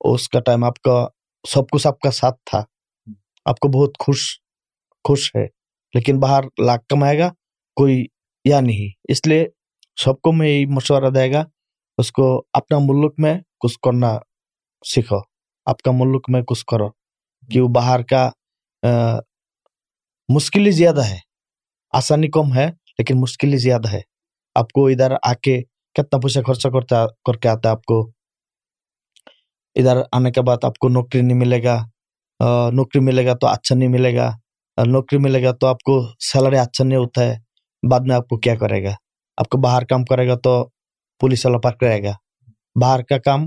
اس کا ٹائم آپ کا سب کچھ آپ کا ساتھ تھا۔ آپ کو بہت خوش خوش ہے، لیکن باہر لاکھ کمائے گا، کوئی یا نہیں۔ اس لیے سب کو میں یہ مشورہ دے گا، اس کو اپنا ملک میں کچھ کرنا سیکھو۔ آپ کا ملک میں کچھ کرو، کہ وہ باہر کا مشکل زیادہ ہے۔ آسانی کم ہے، لیکن مشکل زیادہ ہے۔ آپ کو ادھر آ کے کتنا پیسہ خرچہ کرتا، کر کے آتا ہے آپ کو۔ ادھر آنے کے بعد آپ کو نوکری نہیں ملے گا۔ نوکری ملے گا تو اچھا نہیں ملے گا۔ نوکری ملے گا تو آپ کو سیلری اچھا نہیں ہوتا ہے۔ بعد میں آپ کو کیا کرے گا؟ آپ کو باہر کام کرے گا تو پولیس والا پکڑے گا۔ باہر کا کام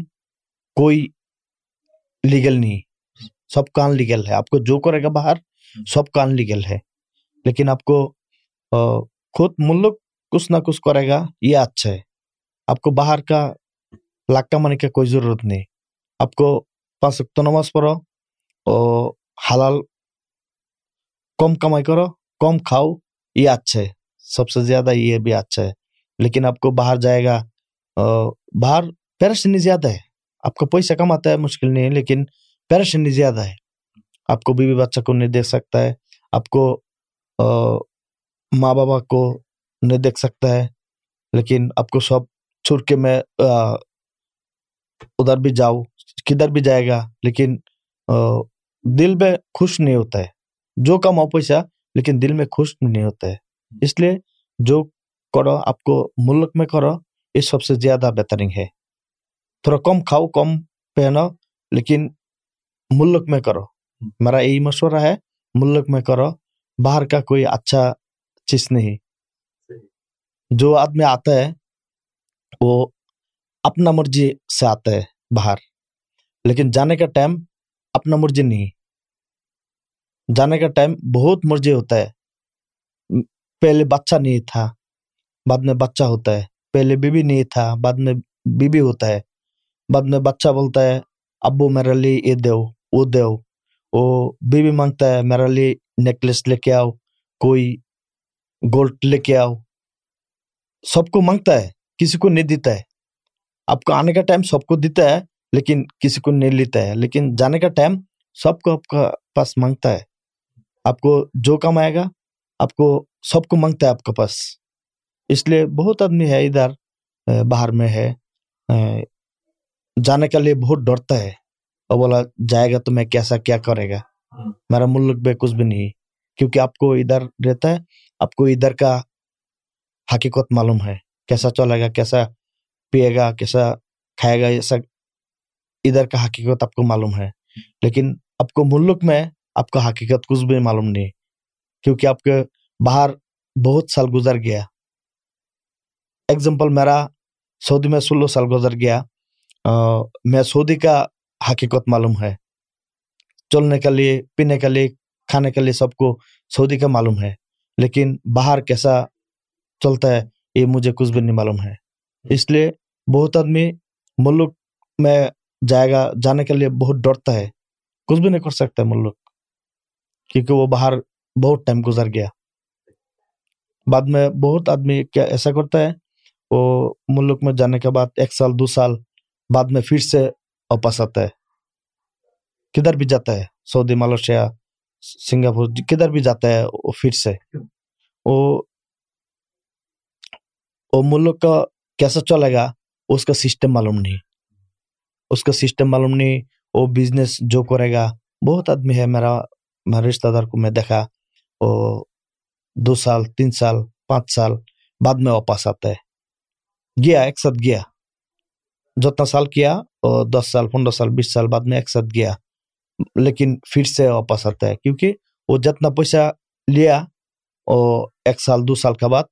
کوئی لیگل نہیں۔ سب کام لیگل ہے۔ آپ کو جو کرے گا باہر سب کان لیگل ہے۔ لیکن آپ کو خود ملک کچھ نہ کچھ کرے گا، یہ اچھا ہے۔ آپ کو باہر کا لاکہ کمانے کا کوئی ضرورت نہیں۔ آپ کو پانچ وقت نماز پڑھو اور حلال کم کمائی کرو، کم کھاؤ، یہ اچھا ہے۔ سب سے زیادہ یہ بھی اچھا ہے۔ لیکن آپ کو باہر جائے گا باہر پریشانی زیادہ ہے۔ آپ کو پیسہ کماتا ہے، مشکل نہیں ہے، لیکن پریشانی زیادہ ہے۔ آپ کو بیوی بچہ کو نہیں دیکھ سکتا ہے، آپ کو ماں بابا کو نہیں دیکھ سکتا ہے، لیکن آپ کو سب چھوڑ کے میں ادھر بھی جاؤ، کدھر بھی جائے گا، لیکن دل میں خوش نہیں ہوتا ہے۔ جو کم ہو پیسہ، لیکن دل میں خوش نہیں ہوتا ہے۔ اس لیے جو کرو، آپ کو ملک میں کرو، یہ سب سے زیادہ بہترین ہے۔ تھوڑا کم کھاؤ، کم پہنو، لیکن ملک میں کرو۔ میرا یہی مشورہ ہے ملک میں کرو باہر کا کوئی اچھا چیز نہیں۔ جو آدمی آتا ہے وہ اپنا مرضی سے آتا ہے باہر۔ لیکن جانے کا ٹائم اپنا مرضی نہیں۔ جانے کا ٹائم بہت مرضی ہوتا ہے۔ پہلے بچہ نہیں تھا بعد میں بچہ ہوتا ہے۔ پہلے بیوی نہیں تھا بعد میں بیوی ہوتا ہے۔ بعد میں بچہ بولتا ہے ابو میرے لیے یہ دیو وہ دیو وہ بیوی مانگتا ہے میرا لیے نیکلس لے کے آؤ، کوئی گولڈ لے کے آؤ۔ سب کو مانگتا ہے، کسی کو نہیں دیتا ہے۔ آپ کو آنے کا ٹائم سب کو دیتا ہے، لیکن کسی کو نہیں لیتا ہے۔ لیکن جانے کا ٹائم سب کو آپ کا پاس مانگتا ہے۔ آپ کو جو کام آئے گا، آپ کو سب کو مانگتا ہے آپ کے پاس۔ اس لیے بہت آدمی ہے، ادھر، باہر میں ہے۔ جانے کے لیے بہت ڈرتا ہے۔ اور بولا جائے گا تو میں کیسا کیا کرے گا؟ ہاں۔ میرا ملک میں کچھ بھی نہیں کیونکہ آپ کو ادھر رہتا ہے آپ کو ادھر کا حقیقت معلوم ہے کیسا چلے گا کیسا پیے گا کیسا کھائے گا یہ سب ادھر کا حقیقت آپ کو معلوم ہے۔ لیکن آپ کو ملک میں آپ کا حقیقت کچھ بھی معلوم نہیں کیونکہ آپ کے باہر بہت سال گزر گیا۔ ایگزامپل میرا سعودی میں سولہ سال گزر گیا۔ میں سعودی کا حقیقت معلوم ہے۔ چلنے کے لیے، پینے کے لیے، کھانے کے لیے سب کو سعودی کا معلوم ہے۔ لیکن باہر کیسا چلتا ہے، یہ مجھے کچھ بھی نہیں معلوم ہے۔ اس لیے بہت آدمی ملک میں جائے گا، جانے کے لیے بہت ڈرتا ہے۔ کچھ بھی نہیں کر سکتا ہے ملک، کیونکہ وہ باہر بہت ٹائم گزر گیا۔ بعد میں بہت آدمی کیا ایسا کرتا ہے، وہ ملک میں جانے کے بعد ایک سال، دو سال بعد میں پھر سے اور پس آتا ہے کدھر بھی جاتا ہے سعودی ملیشیا سنگاپور کدھر بھی جاتا ہے وہ پھر سے وہ وہ ملک کا کیسا چلے گا اس کا سسٹم معلوم نہیں اس کا سسٹم معلوم نہیں وہ بزنس جو کرے گا بہت آدمی ہے میرا میرا رشتہ دار کو میں دیکھا وہ دو سال تین سال پانچ سال بعد میں واپس آتا ہے گیا ایک ساتھ گیا جتنا سال کیا دس سال، پندرہ سال، بیس سال بعد میں ایک ساتھ گیا۔ لیکن پھر سے واپس آتا ہے، کیونکہ وہ جتنا پیسہ لیا اور ایک سال، دو سال کا بعد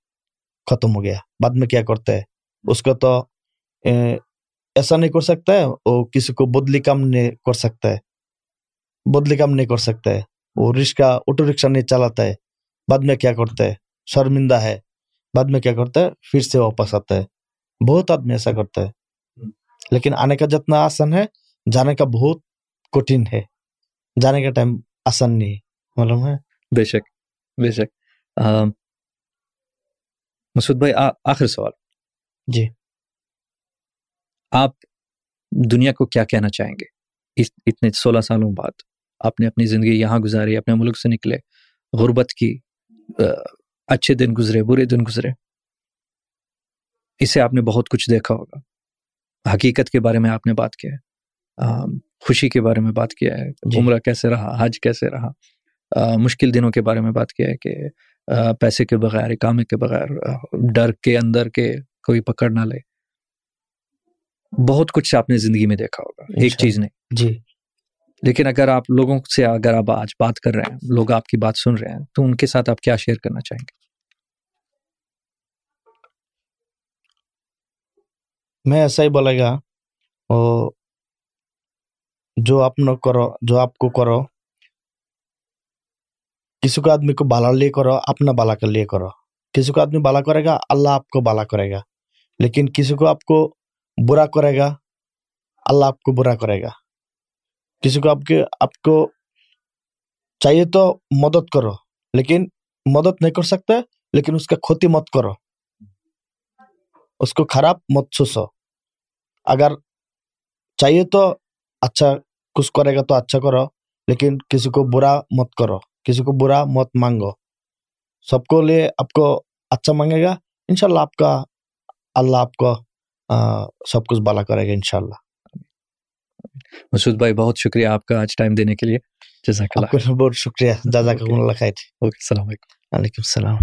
ختم ہو گیا۔ بعد میں کیا کرتا ہے؟ اس کا تو ایسا نہیں کر سکتا ہے وہ کسی کو بدلی کام نہیں کر سکتا ہے۔ بدلی کام نہیں کر سکتا ہے۔ وہ رکشا آٹو رکشا نہیں چلاتا ہے۔ بعد میں کیا کرتا ہے؟ شرمندہ ہے۔ بعد میں کیا کرتا ہے؟ پھر سے واپس آتا ہے۔ بہت آدمی ایسا کرتا ہے۔ لیکن آنے کا جتنا آسن ہے جانے کا بہت کٹھن ہے۔ جانے کا ٹائم آسن نہیں معلوم ہے؟ بے شک بے شک۔ مسعود بھائی آخر سوال۔ جی۔ آپ دنیا کو کیا کہنا چاہیں گے؟ اتنے سولہ سالوں بعد آپ نے اپنی زندگی یہاں گزاری اپنے ملک سے نکلے غربت کی اچھے دن گزرے برے دن گزرے۔ اسے آپ نے بہت کچھ دیکھا ہوگا۔ حقیقت کے بارے میں آپ نے بات کیا ہے خوشی کے بارے میں بات کیا ہے جی۔ عمرہ کیسے رہا حج کیسے رہا مشکل دنوں کے بارے میں بات کیا ہے کہ پیسے کے بغیر اکامے کے بغیر ڈر کے اندر کے کوئی پکڑ نہ لے۔ بہت کچھ آپ نے زندگی میں دیکھا ہوگا ایک چیز نے جی۔ لیکن اگر آپ لوگوں سے اگر آپ آج بات کر رہے ہیں لوگ آپ کی بات سن رہے ہیں تو ان کے ساتھ آپ کیا شیئر کرنا چاہیں گے؟ میں ایسا ہی بولے گا جو آپ نہ کرو، جو آپ کو کرو، کسی کو آدمی کو بالا لیے کرو، اپنا بالا کے لیے کرو۔ کسی کو آدمی بالا کرے گا، اللہ آپ کو بالا کرے گا۔ لیکن کسی کو آپ کو برا کرے گا، اللہ آپ کو برا کرے گا۔ کسی کو آپ کے، آپ کو چاہیے تو مدد کرو، لیکن مدد نہیں کر سکتے، لیکن اس کا کھوتی مت کرو۔ اس کو خراب مت سوچو اگر چاہیے تو اچھا کچھ کرے گا تو اچھا کرو لیکن کسی کو برا مت کرو کسی کو برا مت مانگو۔ سب کو لیے آپ کو اچھا مانگے گا ان شاء اللہ آپ کا اللہ آپ کو سب کچھ بالا کرے گا ان شاء اللہ مسود بھائی بہت شکریہ آپ کا آج ٹائم دینے کے لیے جزاک اللہ بہت شکریہ۔ جزاک اللہ خیر۔ السلام علیکم۔ وعلیکم السلام۔